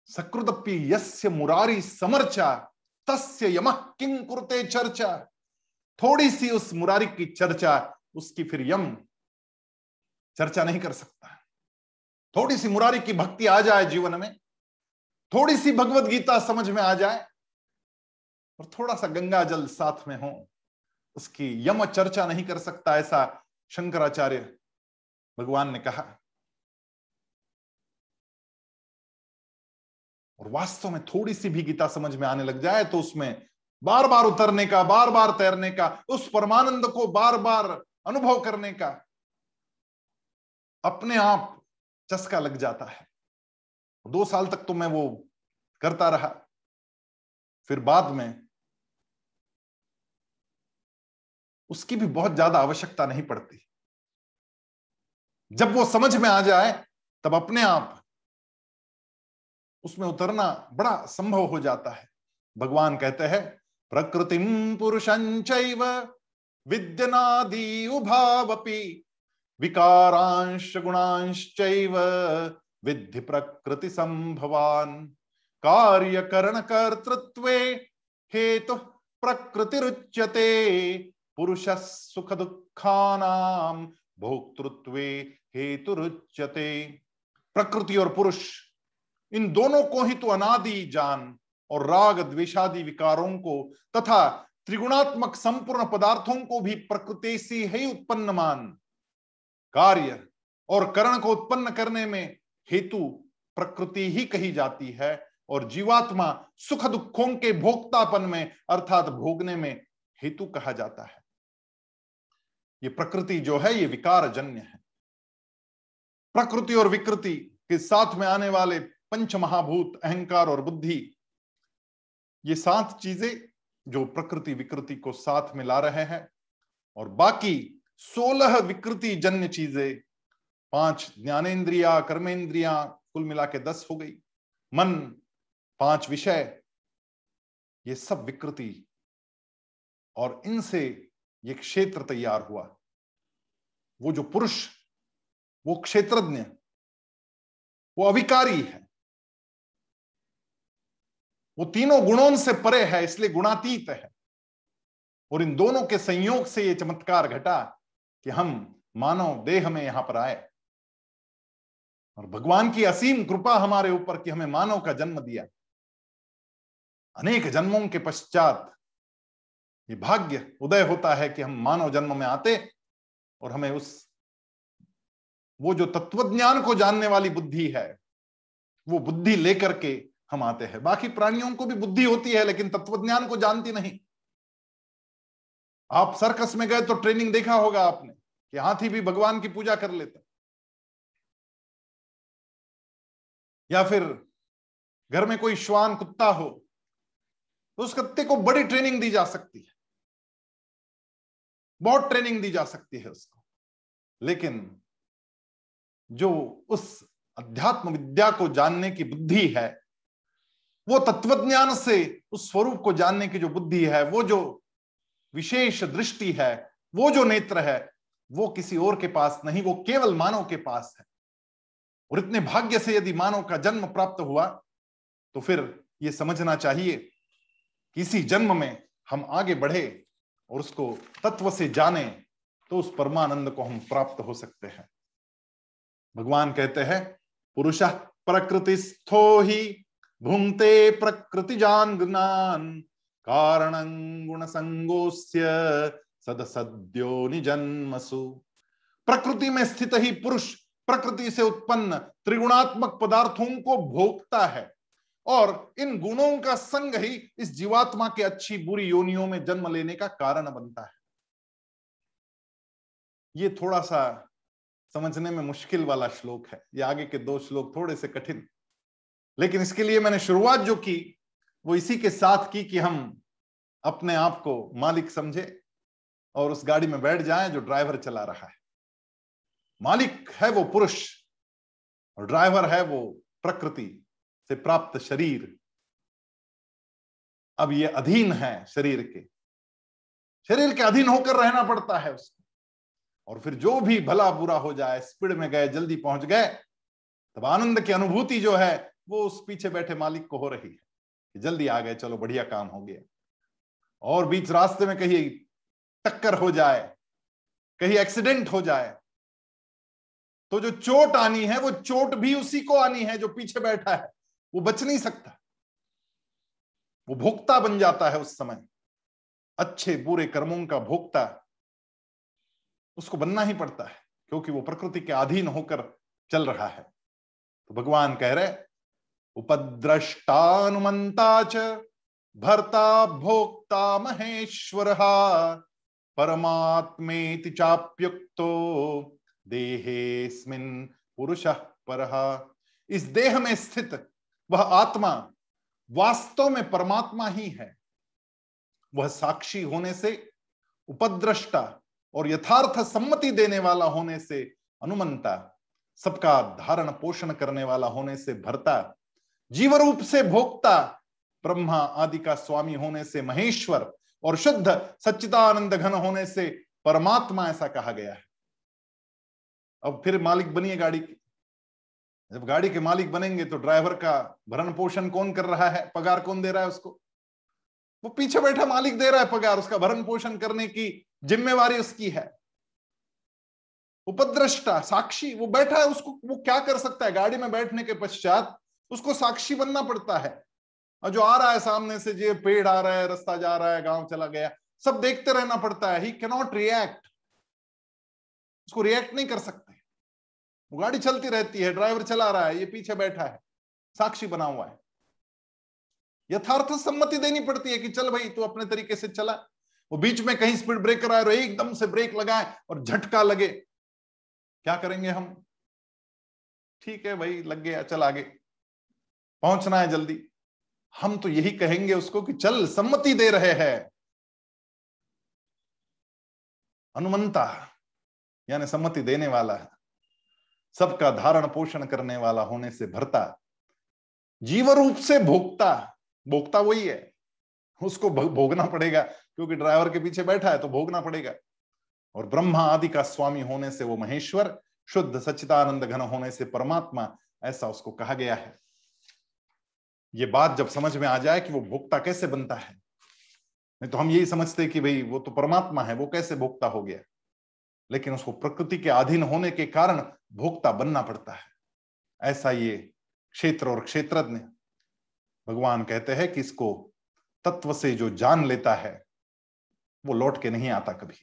सकृदपि यस्य मुरारी समर्चा, तस्य यम किंग कुरते चर्चा। थोड़ी सी उस मुरारी की चर्चा, उसकी फिर यम चर्चा नहीं कर सकता। थोड़ी सी मुरारी की भक्ति आ जाए जीवन में, थोड़ी सी भगवत गीता समझ में आ जाए, और थोड़ा सा गंगा जल साथ में हो, उसकी यम चर्चा नहीं कर सकता ऐसा शंकराचार्य, भगवान ने कहा, और वास्तव में थोड़ी सी भी गीता समझ में आने लग जाए तो उसमें बार बार उतरने का बार बार तैरने का, उस परमानंद को बार बार अनुभव करने का, अपने आप चस्का लग जाता है। दो साल तक तो मैं वो करता रहा। फिर बाद में उसकी भी बहुत ज़्यादा आवश्यकता नहीं पड़ती। जब वो समझ में आ जाए, तब अपने आप उसमें उतरना बड़ा संभव हो जाता है। भगवान कहते हैं प्रकृतिम पुरुषंचैव विद्यनादि उभावपि विकारांश गुणांश्चैव विद्धि प्रकृति संभवान। कार्य करण कर्तृत्व हेतु तो प्रकृतिरुच्यते। पुरुष सुख दुखानाम भोक्तृत्वे हेतुरुच्यते। प्रकृति और पुरुष, इन दोनों को ही तो अनादि जान और राग द्वेषादि विकारों को तथा त्रिगुणात्मक संपूर्ण पदार्थों को भी प्रकृति से ही उत्पन्न मान। कार्य और करण को उत्पन्न करने में हेतु प्रकृति ही कही जाती है और जीवात्मा सुख दुखों के भोक्तापन में अर्थात भोगने में हेतु कहा जाता है। ये प्रकृति जो है, ये विकार जन्य है। प्रकृति और विकृति के साथ में आने वाले पंच महाभूत, अहंकार और बुद्धि, ये सात चीज़ें जो प्रकृति विकृति को साथ में ला रहे हैं और बाकी सोलह विकृति जन्य चीज़ें, पाँच ज्ञानेन्द्रिया कर्मेंद्रिया कुल मिला के दस हो गई। मन, पाँच विषय, ये सब विकृति। और इनसे ये क्षेत्र तैयार हुआ। वो जो पुरुष, वो क्षेत्रज्ञ, वो अविकारी है। वो तीनों गुणों से परे है, इसलिए गुणातीत है। और इन दोनों के संयोग से ये चमत्कार घटा कि हम मानव देह में यहाँ पर आए। और भगवान की असीम कृपा हमारे ऊपर कि हमें मानव का जन्म दिया। अनेक जन्मों के पश्चात ये भाग्य उदय होता है कि हम मानव जन्म में आते और हमें उस, वो जो तत्वज्ञान को जानने वाली बुद्धि है, वो बुद्धि लेकर के हम आते हैं। बाकी प्राणियों को भी बुद्धि होती है, लेकिन तत्वज्ञान को जानती नहीं। आप सर्कस में गए तो ट्रेनिंग देखा होगा आपने कि हाथी भी भगवान की पूजा कर लेते या फिर घर में कोई श्वान कुत्ता हो तो उस कुत्ते को बड़ी ट्रेनिंग दी जा सकती है। बहुत ट्रेनिंग दी जा सकती है उसको। लेकिन जो उस अध्यात्म विद्या को जानने की बुद्धि है, वो तत्वज्ञान से उस स्वरूप को जानने की जो बुद्धि है, वो जो विशेष दृष्टि है, वो जो नेत्र है, वो किसी और के पास नहीं, वो केवल मानव के पास है। और इतने भाग्य से यदि मानव का जन्म प्राप्त हुआ तो फिर ये समझना चाहिए कि इसी जन्म में हम आगे बढ़े और उसको तत्व से जाने तो उस परमानंद को हम प्राप्त हो सकते हैं। भगवान कहते हैं, पुरुष प्रकृति स्थो ही भुंगते प्रकृति जान ज्ञान कारण गुण संगोस्य सद सद्यो निजन्मसु। प्रकृति में स्थित ही पुरुष प्रकृति से उत्पन्न त्रिगुणात्मक पदार्थों को भोगता है। और इन गुणों का संग ही इस जीवात्मा के अच्छी बुरी योनियों में जन्म लेने का कारण बनता है। ये थोड़ा सा समझने में मुश्किल वाला श्लोक है। ये आगे के दो श्लोक थोड़े से कठिन। लेकिन इसके लिए मैंने शुरुआत जो की, वो इसी के साथ की कि हम अपने आप को मालिक समझे और उस गाड़ी में बैठ जाए जो ड्राइवर चला रहा है। मालिक है वो पुरुष और ड्राइवर है वो प्रकृति। से प्राप्त शरीर। अब ये अधीन है शरीर के। शरीर के अधीन होकर रहना पड़ता है उसको। और फिर जो भी भला बुरा हो जाए, स्पीड में गए, जल्दी पहुँच गए, तब आनंद की अनुभूति जो है, वो उस पीछे बैठे मालिक को हो रही है कि जल्दी आ गए, चलो बढ़िया काम हो गया। और बीच रास्ते में कहीं टक्कर हो जाए, कहीं एक्सीडेंट हो जाए तो जो चोट आनी है, वो चोट भी उसी को आनी है जो पीछे बैठा है। वो बच नहीं सकता। वो भोक्ता बन जाता है उस समय। अच्छे बुरे कर्मों का भोक्ता उसको बनना ही पड़ता है, क्योंकि वो प्रकृति के अधीन होकर चल रहा है। तो भगवान कह रहे उपद्रष्टानुमंता च भर्ता भोक्ता महेश्वर परमात्मेति चाप्युक्तो देहेस्मिन पुरुष पर। इस देह में स्थित वह आत्मा वास्तव में परमात्मा ही है। वह साक्षी होने से, उपद्रष्टा और यथार्थ सम्मति देने वाला होने से अनुमंता, सबका धारण पोषण करने वाला होने से भरता जीव रूप से भोक्ता, ब्रह्मा आदि का स्वामी होने से महेश्वर और शुद्ध सच्चिदानंद घन होने से परमात्मा ऐसा कहा गया है। अब फिर मालिक बनिए गाड़ी की। जब गाड़ी के मालिक बनेंगे तो ड्राइवर का भरण पोषण कौन कर रहा है? पगार कौन दे रहा है उसको? वो पीछे बैठा मालिक दे रहा है पगार, उसका भरण पोषण करने की जिम्मेवारी उसकी है। उपद्रष्टा साक्षी, वो बैठा है, उसको, वो क्या कर सकता है? गाड़ी में बैठने के पश्चात उसको साक्षी बनना पड़ता है। और जो आ रहा है सामने से, जो पेड़ आ रहा है, रास्ता जा रहा है, गाँव चला गया, सब देखते रहना पड़ता है। ही कैनॉट रिएक्ट उसको रिएक्ट नहीं कर सकते। वो गाड़ी चलती रहती है, ड्राइवर चला रहा है, ये पीछे बैठा है, साक्षी बना हुआ है। यथार्थ सम्मति देनी पड़ती है कि चल भाई, तू अपने तरीके से चला। वो बीच में कहीं स्पीड ब्रेकर आए एकदम से ब्रेक लगाए और झटका लगे। क्या करेंगे हम? ठीक है भाई, लग गया, चल आगे। पहुँचना है जल्दी। हम तो यही कहेंगे उसको कि चल, सम्मति दे रहे हैं। अनुमंता यानी सम्मति देने वाला है। सबका धारण पोषण करने वाला होने से भरता जीव रूप से भोगता भोगता वही है। उसको भोगना पड़ेगा, क्योंकि ड्राइवर के पीछे बैठा है तो भोगना पड़ेगा। और ब्रह्मा आदि का स्वामी होने से वो महेश्वर, शुद्ध सच्चिदानंद घन होने से परमात्मा, ऐसा उसको कहा गया है। ये बात जब समझ में आ जाए कि वो भोक्ता कैसे बनता है। नहीं तो हम यही समझते कि भाई वो तो परमात्मा है, वो कैसे भोक्ता हो गया? लेकिन उसको प्रकृति के अधीन होने के कारण भोक्ता बनना पड़ता है। ऐसा ये क्षेत्र और क्षेत्रज्ञ भगवान कहते हैं कि इसको तत्व से जो जान लेता है, वो लौट के नहीं आता कभी।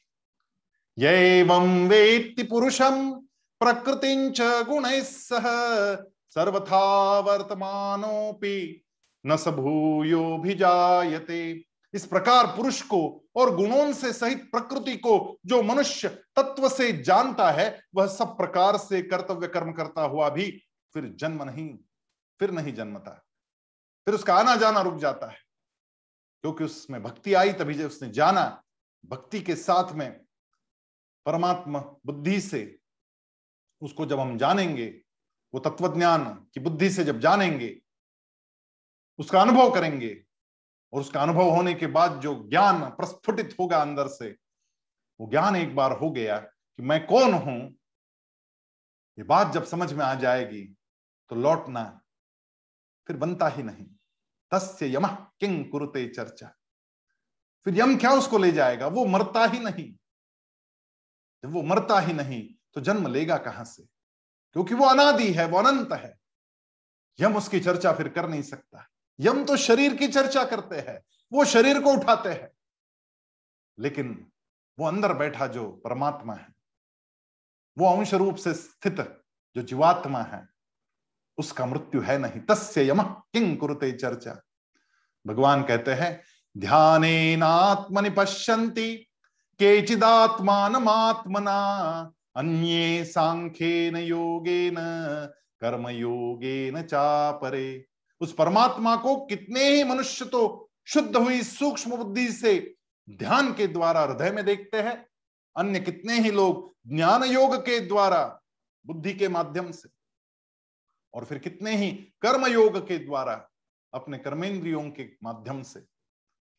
यम वेत्ति पुरुषम प्रकृति गुण सह सर्वथा वर्तमानोपि न सभूयो भी जायते इस प्रकार पुरुष को और गुणों से सहित प्रकृति को जो मनुष्य तत्व से जानता है, वह सब प्रकार से कर्तव्य कर्म करता हुआ भी फिर जन्म नहीं, फिर नहीं जन्मता। फिर उसका आना जाना रुक जाता है। क्योंकि उसमें भक्ति आई, तभी जब उसने जाना, भक्ति के साथ में परमात्मा बुद्धि से उसको जब हम जानेंगे, वो तत्वज्ञान की बुद्धि से जब जानेंगे, उसका अनुभव करेंगे और उसका अनुभव होने के बाद जो ज्ञान प्रस्फुटित होगा अंदर से, वो ज्ञान एक बार हो गया कि मैं कौन हूँ? ये बात जब समझ में आ जाएगी तो लौटना फिर बनता ही नहीं। तस्य यम किंग कुरुते चर्चा। फिर यम क्या उसको ले जाएगा? वो मरता ही नहीं। जब वो मरता ही नहीं तो जन्म लेगा कहाँ से? क्योंकि वो अनादि है, वो अनंत है। यम उसकी चर्चा फिर कर नहीं सकता। यम तो शरीर की चर्चा करते हैं, वो शरीर को उठाते हैं। लेकिन वो अंदर बैठा जो परमात्मा है, वो अंश रूप से स्थित जो जीवात्मा है, उसका मृत्यु है नहीं। तस्य यम किंग कुरुते चर्चा। भगवान कहते हैं ध्यान आत्मना अन्ये सांख्येन योगेन कर्म योगेन चापरे। उस परमात्मा को कितने ही मनुष्य तो शुद्ध हुई सूक्ष्म बुद्धि से ध्यान के द्वारा, हृदय में देखते हैं, अन्य कितने ही लोग ज्ञान योग के द्वारा, बुद्धि के माध्यम से। और फिर कितने ही कर्म योग के द्वारा, अपने कर्मेंद्रियों के माध्यम से।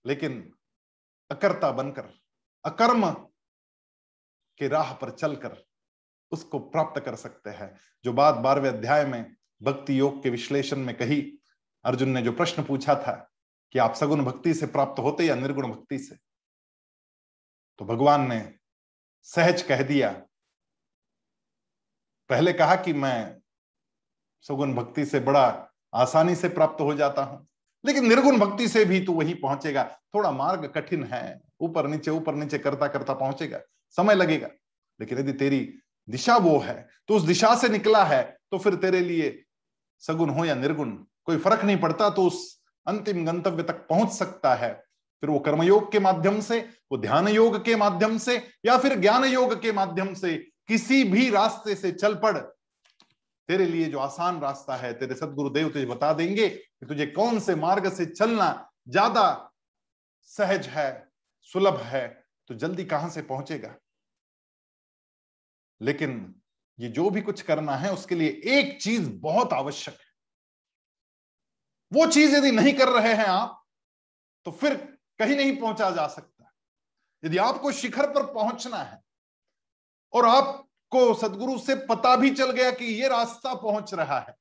लेकिन अकर्ता बनकर, अकर्म के राह पर चलकर उसको प्राप्त कर सकते हैं। जो बात बारहवें अध्याय में भक्ति योग के विश्लेषण में कही अर्जुन ने जो प्रश्न पूछा था कि आप सगुण भक्ति से प्राप्त होते या निर्गुण भक्ति से तो भगवान ने सहज कह दिया, पहले कहा कि मैं सुगुण भक्ति से बड़ा आसानी से प्राप्त हो जाता हूँ, लेकिन निर्गुण भक्ति से भी तू वही पहुंचेगा। थोड़ा मार्ग कठिन है, ऊपर नीचे ऊपर नीचे करता करता पहुंचेगा, समय लगेगा, लेकिन यदि तेरी दिशा वो है तो उस दिशा से निकला है तो फिर तेरे लिए सगुण हो या निर्गुण कोई फ़र्क नहीं पड़ता तो उस अंतिम गंतव्य तक पहुँच सकता है। फिर वो कर्मयोग के माध्यम से, वो ध्यान योग के माध्यम से, या फिर ज्ञान योग के माध्यम से किसी भी रास्ते से चल पड़। तेरे लिए जो आसान रास्ता है, तेरे सदगुरुदेव तुझे बता देंगे कि तुझे कौन से मार्ग से चलना ज़्यादा सहज है, सुलभ है तो जल्दी कहाँ से पहुंचेगा? लेकिन ये जो भी कुछ करना है, उसके लिए एक चीज़ बहुत आवश्यक है। वो चीज़ यदि नहीं कर रहे हैं आप तो फिर कहीं नहीं पहुँचा जा सकता। यदि आपको शिखर पर पहुँचना है और आपको सदगुरु से पता भी चल गया कि ये रास्ता पहुँच रहा है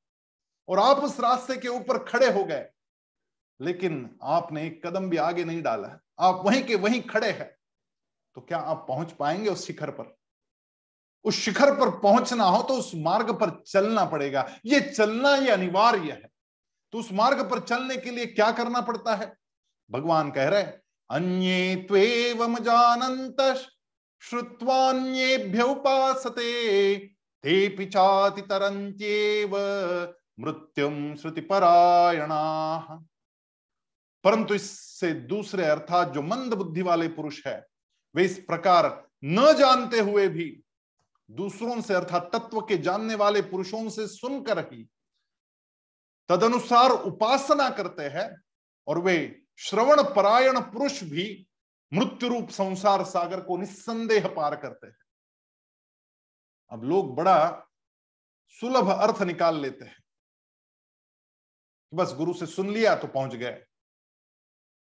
और आप उस रास्ते के ऊपर खड़े हो गए, लेकिन आपने एक कदम भी आगे नहीं डाला है, आप वहीं के वहीं खड़े हैं तो क्या आप पहुँच पाएँगे उस शिखर पर? उस शिखर पर पहुँचना हो तो उस मार्ग पर चलना पड़ेगा। ये चलना ये अनिवार्य है। तो उस मार्ग पर चलने के लिए क्या करना पड़ता है? भगवान कह रहे अन्ये जानंत श्रुत्वान्येभ्य उपासते, ते पिचाति तरंत्येव मृत्युम श्रुति परायणा परंतु इससे दूसरे अर्थात जो मंद बुद्धि वाले पुरुष है, वे इस प्रकार न जानते हुए भी दूसरों से अर्थात तत्व के जानने वाले पुरुषों से सुनकर ही तदनुसार उपासना करते हैं और वे श्रवण परायण पुरुष भी मृत्यु रूप संसार सागर को निस्संदेह पार करते हैं। अब लोग बड़ा सुलभ अर्थ निकाल लेते हैं बस गुरु से सुन लिया तो पहुँच गए।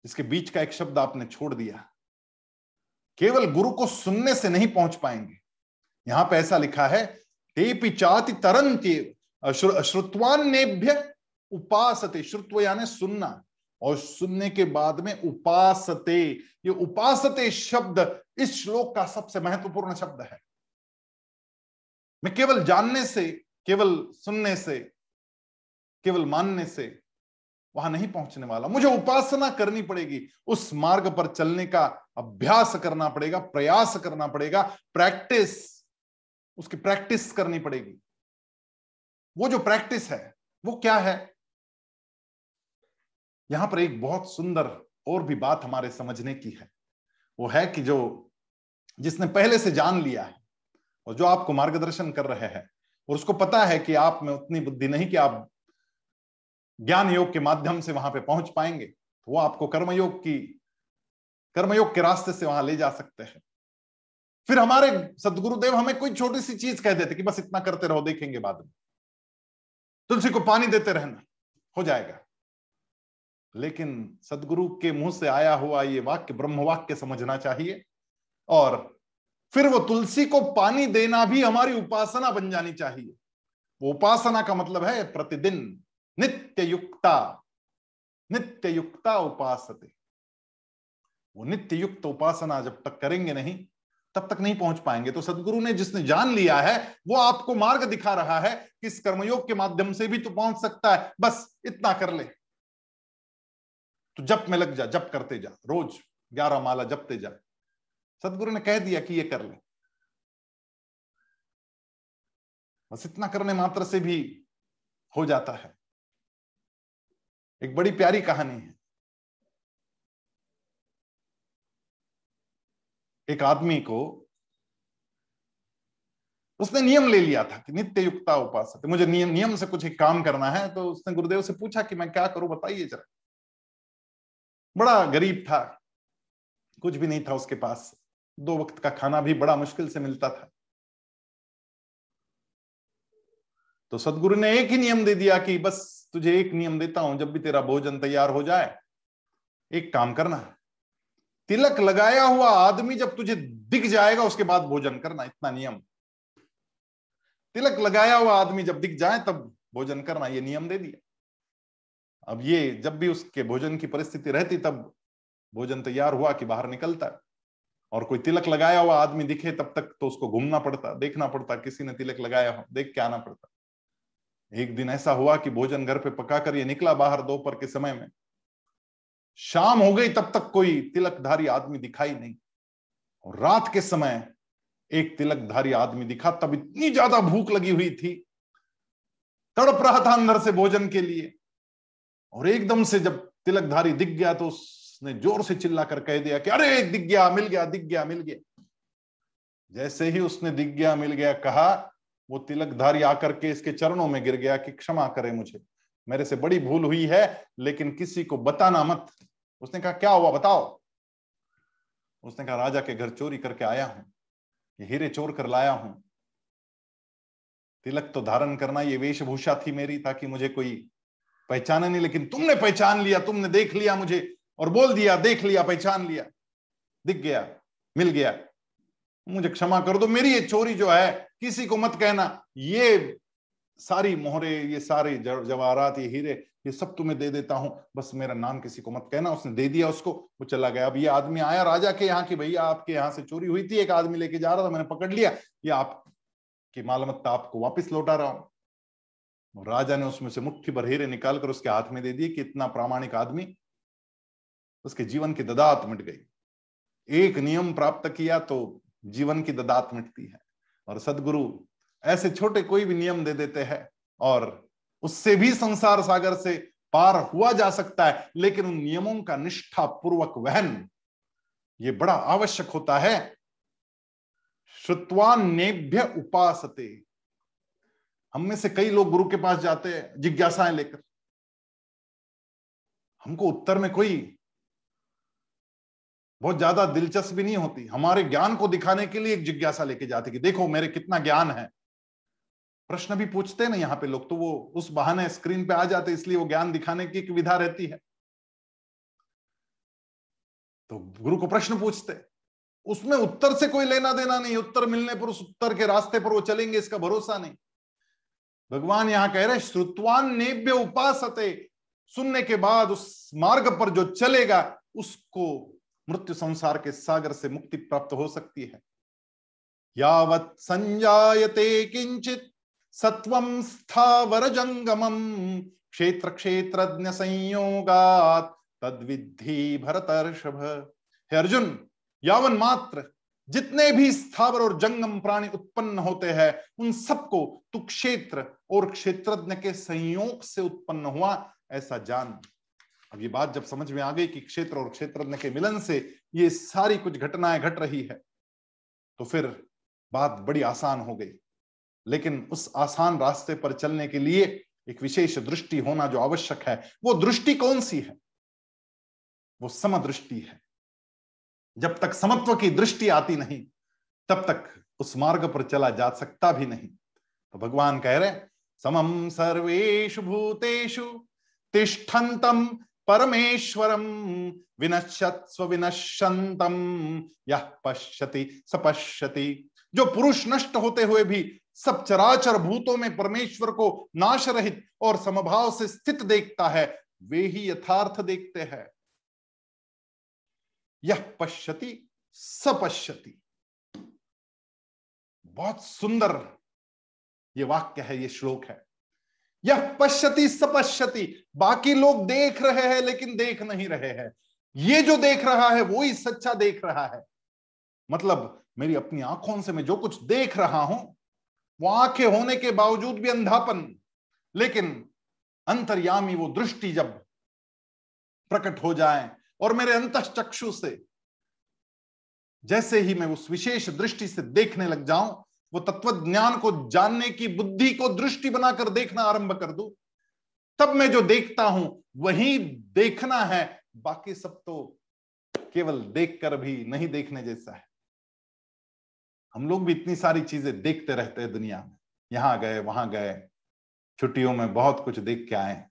इसके बीच का एक शब्द आपने छोड़ दिया। केवल गुरु को सुनने से नहीं पहुँच पाएँगे। यहाँ पे ऐसा लिखा है, तेपि चाति तरंती श्रुत्वान्यभ्य उपासते, श्रुत्व यानी सुनना। और सुनने के बाद में उपासते। ये उपासते शब्द इस श्लोक का सबसे महत्वपूर्ण शब्द है। मैं केवल जानने से, केवल सुनने से, केवल मानने से वहाँ नहीं पहुँचने वाला। मुझे उपासना करनी पड़ेगी। उस मार्ग पर चलने का अभ्यास करना पड़ेगा, प्रयास करना पड़ेगा, प्रैक्टिस, उसकी प्रैक्टिस करनी पड़ेगी। वो जो प्रैक्टिस है, वो क्या है? यहाँ पर एक बहुत सुंदर और भी बात हमारे समझने की है। वो है कि जो जिसने पहले से जान लिया है और जो आपको मार्गदर्शन कर रहे हैं और उसको पता है कि आप में उतनी बुद्धि नहीं कि आप ज्ञान योग के माध्यम से वहाँ पे पहुँच पाएँगे तो वो आपको कर्मयोग की, कर्मयोग के रास्ते से वहाँ ले जा सकते हैं। फिर हमारे सदगुरुदेव हमें कोई छोटी सी चीज़ कह देते कि बस इतना करते रहो, देखेंगे बाद में। तुलसी को पानी देते रहना, हो जाएगा। लेकिन सदगुरु के मुँह से आया हुआ ये वाक्य ब्रह्म वाक्य समझना चाहिए। और फिर वो तुलसी को पानी देना भी हमारी उपासना बन जानी चाहिए। वो उपासना का मतलब है प्रतिदिन नित्य युक्ता नित्य युक्ता उपासते। वो नित्य युक्त उपासना जब तक करेंगे नहीं, तब तक नहीं पहुँच पाएँगे। तो सदगुरु ने जिसने जान लिया है, वो आपको मार्ग दिखा रहा है कि इस कर्मयोग के माध्यम से भी तो पहुँच सकता है। बस इतना कर ले। तो जप में लग जा, जप करते जा, रोज ग्यारह माला जपते जा। सदगुरु ने कह दिया कि ये कर ले। बस इतना करने मात्र से भी हो जाता है। एक बड़ी प्यारी कहानी है। एक आदमी को उसने नियम ले लिया था कि नित्य युक्ता उपास मुझे नियम नियम से कुछ एक काम करना है तो उसने गुरुदेव से पूछा कि मैं क्या करूँ, बताइए जरा। बड़ा गरीब था। कुछ भी नहीं था उसके पास। दो वक्त का खाना भी बड़ा मुश्किल से मिलता था। तो सदगुरु ने एक ही नियम दे दिया कि बस तुझे एक नियम देता हूँ, जब भी तेरा भोजन तैयार हो जाए, एक काम करना। तिलक लगाया हुआ आदमी जब तुझे दिख जाएगा, उसके बाद भोजन करना, इतना नियम। तिलक लगाया हुआ आदमी जब दिख जाए, तब भोजन करना, ये नियम दे दिया। अब ये जब भी उसके भोजन की परिस्थिति रहती, तब भोजन तैयार हुआ कि बाहर निकलता है। और कोई तिलक लगाया हुआ आदमी दिखे, तब तक तो उसको घूमना पड़ता, देखना पड़ता, किसी ने तिलक लगाया हो, देख के आना पड़ता। एक दिन ऐसा हुआ कि भोजन घर पे पका कर ये निकला बाहर दोपहर के समय में। शाम हो गई, तब तक कोई तिलकधारी आदमी दिखाई नहीं। और रात के समय एक तिलकधारी आदमी दिखा, तब इतनी ज़्यादा भूख लगी हुई थी। तड़प रहा था अंदर से भोजन के लिए। और एकदम से जब तिलकधारी दिख गया तो उसने ज़ोर से चिल्ला कर कह दिया कि अरे, दिख गया, मिल गया, दिख गया, मिल गया। जैसे ही उसने दिख गया, मिल गया, कहा, वो तिलकधारी आकर के इसके चरणों में गिर गया कि क्षमा करे मुझे। मेरे से बड़ी भूल हुई है, लेकिन किसी को बताना मत। उसने कहा, क्या हुआ बताओ? उसने कहा, राजा के घर चोरी करके आया हूँ, ये हीरे चोर कर लाया हूँ। तिलक तो धारण करना ये वेशभूषा थी मेरी, ताकि मुझे कोई पहचाने नहीं, लेकिन तुमने पहचान लिया, तुमने देख लिया मुझे और बोल दिया, देख लिया, पहचान लिया। दिख गया, मिल गया। मुझे क्षमा कर दो, मेरी ये चोरी जो है, किसी को मत कहना। ये सारी मोहरे, ये सारे जवाहरात, ये हीरे, ये सब तुम्हें दे देता हूँ। बस मेरा नाम किसी को मत कहना। उसने दे दिया उसको, वो चला गया। अब ये आदमी आया राजा के यहाँ की भैया आपके यहाँ से चोरी हुई थी, एक आदमी लेके जा रहा था, मैंने पकड़ लिया। ये आपकी मालमत्ता आपको वापिस लौटा रहा हूँ। राजा ने उसमें से मुट्ठी भर हीरे निकालकर उसके हाथ में दे दिए कि इतना प्रामाणिक आदमी उसके जीवन की ददात मिट गई। एक नियम प्राप्त किया तो जीवन की ददात मिटती है। और सदगुरु ऐसे छोटे कोई भी नियम दे देते हैं और उससे भी संसार सागर से पार हुआ जा सकता है, लेकिन उन नियमों का निष्ठा पूर्वक वहन ये बड़ा आवश्यक होता है। श्रुत्वान्नेभ्य उपासते। हम में से कई लोग गुरु के पास जाते हैं, जिज्ञासाएँ लेकर। हमको उत्तर में कोई बहुत ज़्यादा दिलचस्पी नहीं होती। हमारे ज्ञान को दिखाने के लिए एक जिज्ञासा लेके जाते कि देखो, मेरे कितना ज्ञान है। प्रश्न भी पूछते ना यहाँ पे लोग तो वो उस बहाने स्क्रीन पे आ जाते, इसलिए वो ज्ञान दिखाने की एक विधा रहती है। तो गुरु को प्रश्न पूछते उसमें उत्तर से कोई लेना देना नहीं, उत्तर मिलने पर, उस उत्तर के रास्ते पर वो चलेंगे, इसका भरोसा नहीं। भगवान यहाँ कह रहे श्रुतवान नेव्य उपासते। सुनने के बाद उस मार्ग पर जो चलेगा, उसको मृत्यु संसार के सागर से मुक्ति प्राप्त हो सकती है। यावत संजायते किंचित सत्वम स्थावर जंगमम क्षेत्र क्षेत्रज्ञ संयोगात तद्विधि भरतर्षभ। हे अर्जुन, यावन मात्र जितने भी स्थावर और जंगम प्राणी उत्पन्न होते हैं, उन सबको तू क्षेत्र और क्षेत्रज्ञ के संयोग से उत्पन्न हुआ, ऐसा जान। अब ये बात जब समझ में आ गई कि क्षेत्र और क्षेत्रज्ञ के मिलन से ये सारी कुछ घटनाएँ घट रही है तो फिर बात बड़ी आसान हो गई। लेकिन उस आसान रास्ते पर चलने के लिए एक विशेष दृष्टि होना जो आवश्यक है, वो दृष्टि कौन सी है। वो समदृष्टि है। जब तक समत्व की दृष्टि आती नहीं, तब तक उस मार्ग पर चला जा सकता भी नहीं। तो भगवान कह रहे समम सर्वेशु भूतेषु तिष्ठन्तम परमेश्वरम विनश्यत्स्व विनश्यंतम यह पश्यति सपश्यति जो पुरुष नष्ट होते हुए भी सब चराचर भूतों में परमेश्वर को नाश रहित और समभाव से स्थित देखता है, वे ही यथार्थ देखते हैं। यह पश्यति सपश्यति बहुत सुंदर ये वाक्य है, ये श्लोक है। यह पश्यति सपश्यति बाकी लोग देख रहे हैं, लेकिन देख नहीं रहे हैं। ये जो देख रहा है, वो ही सच्चा देख रहा है। मतलब मेरी अपनी आँखों से मैं जो कुछ देख रहा हूँ, वो आँखें होने के बावजूद भी अंधापन। लेकिन अंतर्यामी वो दृष्टि जब प्रकट हो जाए और मेरे अंत चक्षु से। जैसे ही मैं उस विशेष दृष्टि से देखने लग जाऊँ, वो तत्व ज्ञान को जानने की बुद्धि को दृष्टि बनाकर देखना आरंभ कर दू। तब मैं जो देखता हूँ, वही देखना है। बाकी सब तो केवल देखकर भी नहीं देखने जैसा है। हम लोग भी इतनी सारी चीज़ें देखते रहते हैं दुनिया में। यहाँ गए, वहाँ गए। छुट्टियों में बहुत कुछ देख के आए।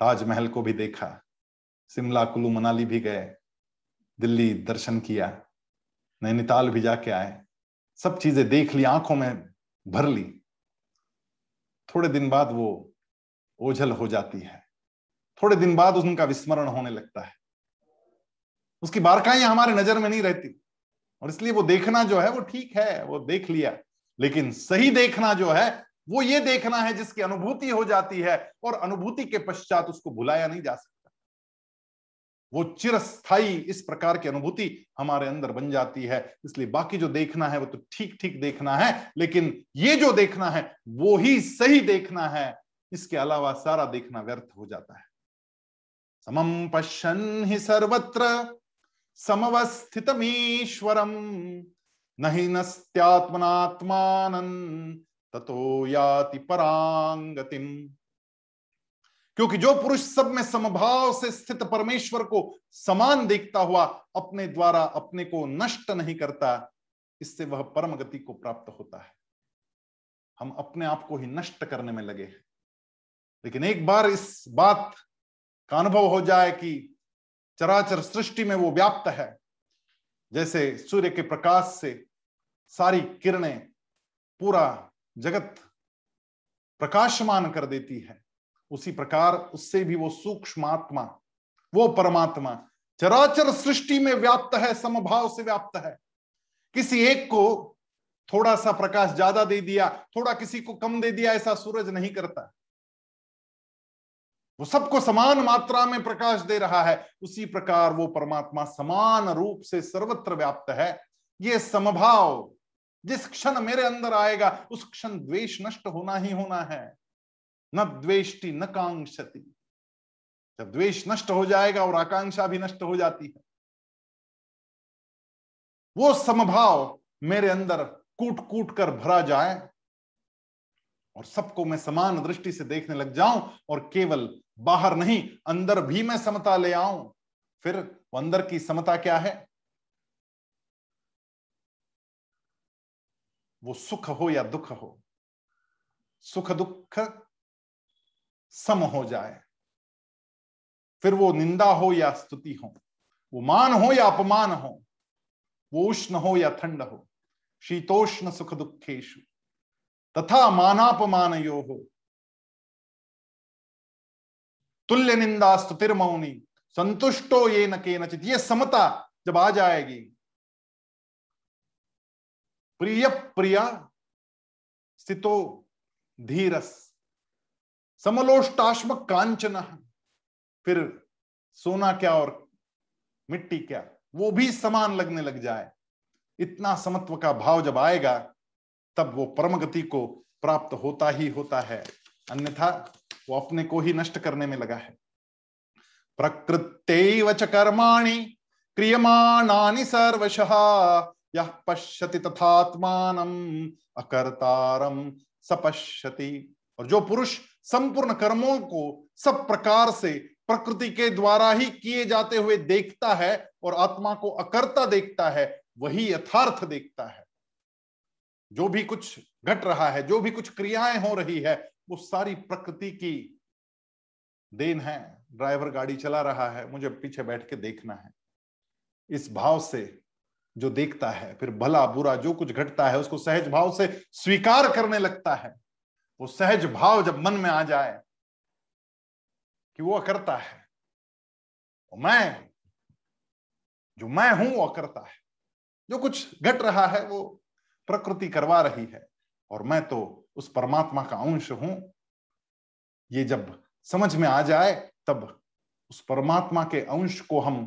ताजमहल को भी देखा। शिमला, कुल्लू, मनाली भी गए, दिल्ली दर्शन किया, नैनीताल भी जाके आए, सब चीज़ें देख ली, आँखों में भर ली। थोड़े दिन बाद वो ओझल हो जाती है। थोड़े दिन बाद उनका विस्मरण होने लगता है। उसकी बारकाइयाँ हमारे नज़र में नहीं रहती। और इसलिए वो देखना जो है, वो ठीक है, वो देख लिया। लेकिन सही देखना जो है, वो ये देखना है जिसकी अनुभूति हो जाती है और अनुभूति के पश्चात उसको भुलाया नहीं जा सकता। वो चिरस्थाई इस प्रकार की अनुभूति हमारे अंदर बन जाती है। इसलिए बाकी जो देखना है वो तो ठीक ठीक देखना है, लेकिन ये जो देखना है, वो ही सही देखना है। इसके अलावा सारा देखना व्यर्थ हो जाता है। समम पश्यन ही सर्वत्र समवस्थितमीश्वरम नहीं नस्त्यात्मनात्मान ततो याति परांगतिम क्योंकि जो पुरुष सब में समभाव से स्थित परमेश्वर को समान देखता हुआ अपने द्वारा अपने को नष्ट नहीं करता, इससे वह परम गति को प्राप्त होता है। हम अपने आप को ही नष्ट करने में लगे हैं। लेकिन एक बार इस बात का अनुभव हो जाए कि चराचर सृष्टि में वो व्याप्त है, जैसे सूर्य के प्रकाश से सारी किरणें पूरा जगत प्रकाशमान कर देती है। उसी प्रकार उससे भी वो सूक्ष्मात्मा, वो परमात्मा चराचर सृष्टि में व्याप्त है, समभाव से व्याप्त है। किसी एक को थोड़ा सा प्रकाश ज़्यादा दे दिया, थोड़ा किसी को कम दे दिया, ऐसा सूरज नहीं करता। वो सबको समान मात्रा में प्रकाश दे रहा है, उसी प्रकार वो परमात्मा समान रूप से सर्वत्र व्याप्त है। ये समभाव जिस क्षण मेरे अंदर आएगा, उस क्षण द्वेष नष्ट होना ही होना है। न द्वेष्टि न कांक्षति जब द्वेष नष्ट हो जाएगा और आकांक्षा भी नष्ट हो जाती है, वो समभाव मेरे अंदर कूट कूट कर भरा जाए और सबको मैं समान दृष्टि से देखने लग जाऊँ और केवल बाहर नहीं, अंदर भी मैं समता ले आऊँ, फिर अंदर की समता क्या है? वो सुख हो या दुख हो? सुख दुख सम हो जाए। फिर वो निंदा हो या स्तुति हो, वो मान हो या अपमान हो, वो उष्ण हो या ठंड हो, शीतोष्ण सुख दुखेशु तथा मानापमान यो हो। तुल्य निंदा, स्तुतिर मौनी, संतुष्टो ये न के नचित ये समता जब आ जाएगी। प्रिय प्रिया, स्थितो धीरस। समलोष्टाश्म कांचन। फिर सोना क्या और मिट्टी क्या? वो भी समान लगने लग जाए। इतना समत्व का भाव जब आएगा, तब वो परम गति को प्राप्त होता ही होता है। अन्यथा वो अपने को ही नष्ट करने में लगा है। प्रकृत च कर्माणि क्रियमाणानि सर्वशः। यह पश्यति तथात्मान अकर्तारम सपश्यति। और जो पुरुष संपूर्ण कर्मों को सब प्रकार से प्रकृति के द्वारा ही किए जाते हुए देखता है और आत्मा को अकर्ता देखता है, वही यथार्थ देखता है। जो भी कुछ घट रहा है, जो भी कुछ क्रियाएँ हो रही है, वो सारी प्रकृति की देन है। ड्राइवर गाड़ी चला रहा है, मुझे पीछे बैठ के देखना है। इस भाव से जो देखता है, फिर भला बुरा जो कुछ घटता है, उसको सहज भाव से स्वीकार करने लगता है। वो सहज भाव जब मन में आ जाए कि वो करता है मैं, जो मैं हूँ वो करता है। जो कुछ घट रहा है वो प्रकृति करवा रही है, और मैं तो उस परमात्मा का अंश हूँ। ये जब समझ में आ जाए, तब उस परमात्मा के अंश को हम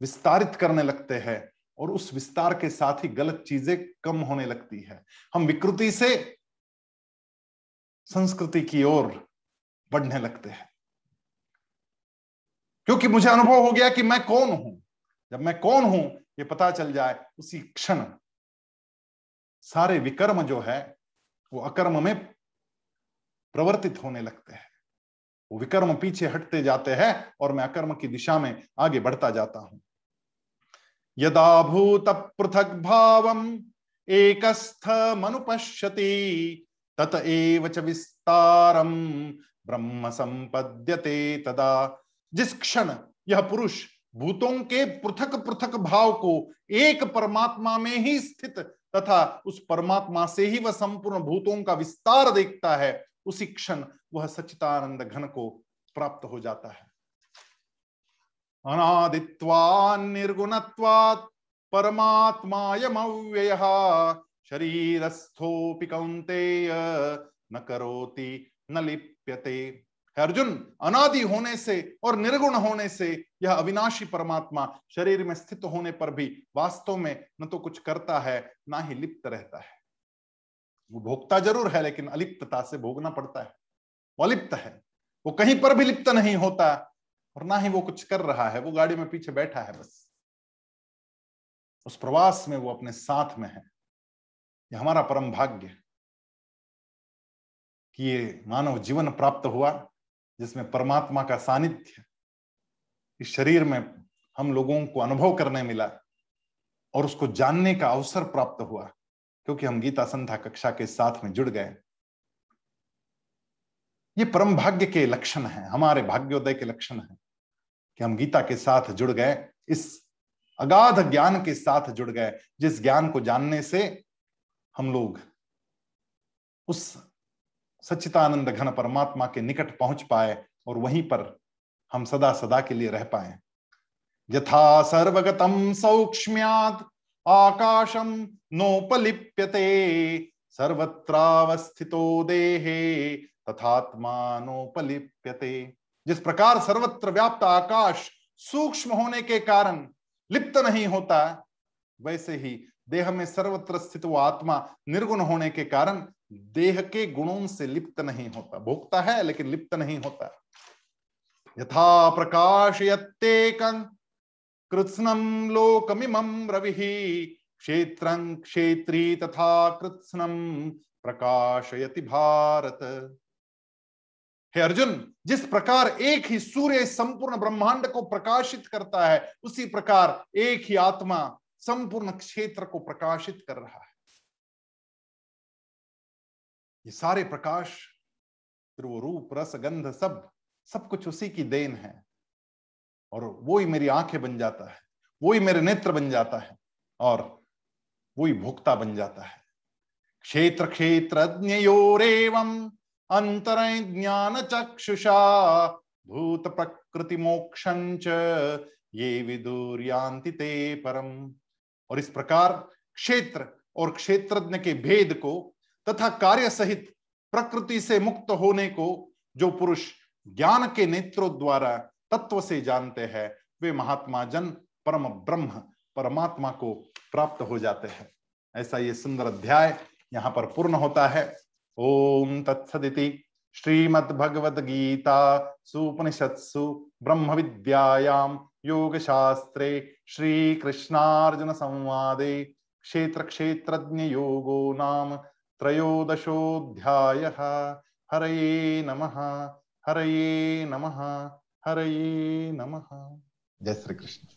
विस्तारित करने लगते हैं, और उस विस्तार के साथ ही गलत चीज़ें कम होने लगती है। हम विकृति से संस्कृति की ओर बढ़ने लगते हैं। क्योंकि मुझे अनुभव हो गया कि मैं कौन हूँ? जब मैं कौन हूँ, ये पता चल जाए उसी क्षण। सारे विकर्म जो है, वो अकर्म में प्रवर्तित होने लगते हैं। वो विकर्म पीछे हटते जाते हैं और मैं अकर्म की दिशा में आगे बढ़ता जाता हूँ। यदा भूत पृथक भाव एकस्थ मनुपश्यति। तत एव च विस्तारम ब्रह्म संपद्यते तदा। जिस क्षण यह पुरुष भूतों के पृथक पृथक भाव को एक परमात्मा में ही स्थित तथा उस परमात्मा से ही वह संपूर्ण भूतों का विस्तार देखता है, उसी क्षण वह सचितानंद घन को प्राप्त हो जाता है। अनादित्वान् निर्गुणत्वात् परमात्मा परमात्मायमव्ययः। शरीरस्थोऽपि कौन्तेय, न करोति, न लिप्यते। अर्जुन, अनादि होने से और निर्गुण होने से यह अविनाशी परमात्मा शरीर में स्थित होने पर भी वास्तव में न तो कुछ करता है, ना ही लिप्त रहता है। वो भोगता ज़रूर है, लेकिन अलिप्तता से भोगना पड़ता है। वो अलिप्त है। वो कहीं पर भी लिप्त नहीं होता और ना ही वो कुछ कर रहा है। वो गाड़ी में पीछे बैठा है बस। उस प्रवास में वो अपने साथ में है। ये हमारा परम भाग्य कि ये मानव जीवन प्राप्त हुआ, जिसमें परमात्मा का सानिध्य इस शरीर में हम लोगों को अनुभव करने मिला और उसको जानने का अवसर प्राप्त हुआ, क्योंकि हम गीता संध्या कक्षा के साथ में जुड़ गए। ये परम भाग्य के लक्षण हैं, हमारे भाग्योदय के लक्षण हैं कि हम गीता के साथ जुड़ गए, इस अगाध ज्ञान के साथ जुड़ गए, जिस ज्ञान को जानने से हम लोग उस सच्चितानंद घन परमात्मा के निकट पहुँच पाए और वहीं पर हम सदा सदा के लिए रह पाए। यथा सर्वगतम सौक्ष्म्याद आकाशम नोपलिप्यते, सर्वत्रावस्थितो देहे तथात्मानोपलिप्यते जिस प्रकार सर्वत्र व्याप्त आकाश सूक्ष्म होने के कारण लिप्त नहीं होता, वैसे ही देह में सर्वत्र स्थित वो आत्मा निर्गुण होने के कारण देह के गुणों से लिप्त नहीं होता। भोगता है, लेकिन लिप्त नहीं होता। यथा प्रकाश कृत्स्नम लोकमिमं रवि, क्षेत्र क्षेत्री तथा कृत्स्नम प्रकाशयति भारत। हे अर्जुन, जिस प्रकार एक ही सूर्य संपूर्ण ब्रह्मांड को प्रकाशित करता है, उसी प्रकार एक ही आत्मा संपूर्ण क्षेत्र को प्रकाशित कर रहा है। ये सारे प्रकाश, फिर वो रूप, रस, गंध सब सब कुछ उसी की देन है। और वो ही मेरी आँखें बन जाता है वो ही मेरे नेत्र बन जाता है, और वो ही भोक्ता बन जाता है। क्षेत्र क्षेत्र अंतर ज्ञान चक्षुषा भूत प्रकृति मोक्षंच ये विदुर्यांति ते परम। और इस प्रकार क्षेत्र और क्षेत्रज्ञ के भेद को तथा कार्य सहित प्रकृति से मुक्त होने को जो पुरुष ज्ञान के नेत्रों द्वारा तत्व से जानते हैं, वे महात्मा जन, परम ब्रह्म, परमात्मा को प्राप्त हो जाते हैं। ऐसा ये सुंदर अध्याय यहाँ पर पूर्ण होता है। ओम तत्सदिति श्रीमद्भगवद गीता सुपनिषत्सु ब्रह्म विद्यायाम योग श्रीकृष्णार्जुन श्री कृष्णार्जुन संवादे क्षेत्र क्षेत्रज्ञ योगो नाम त्रयोदशोऽध्यायः। हरये नमः हरये नमः हरये नमः। जय श्री कृष्ण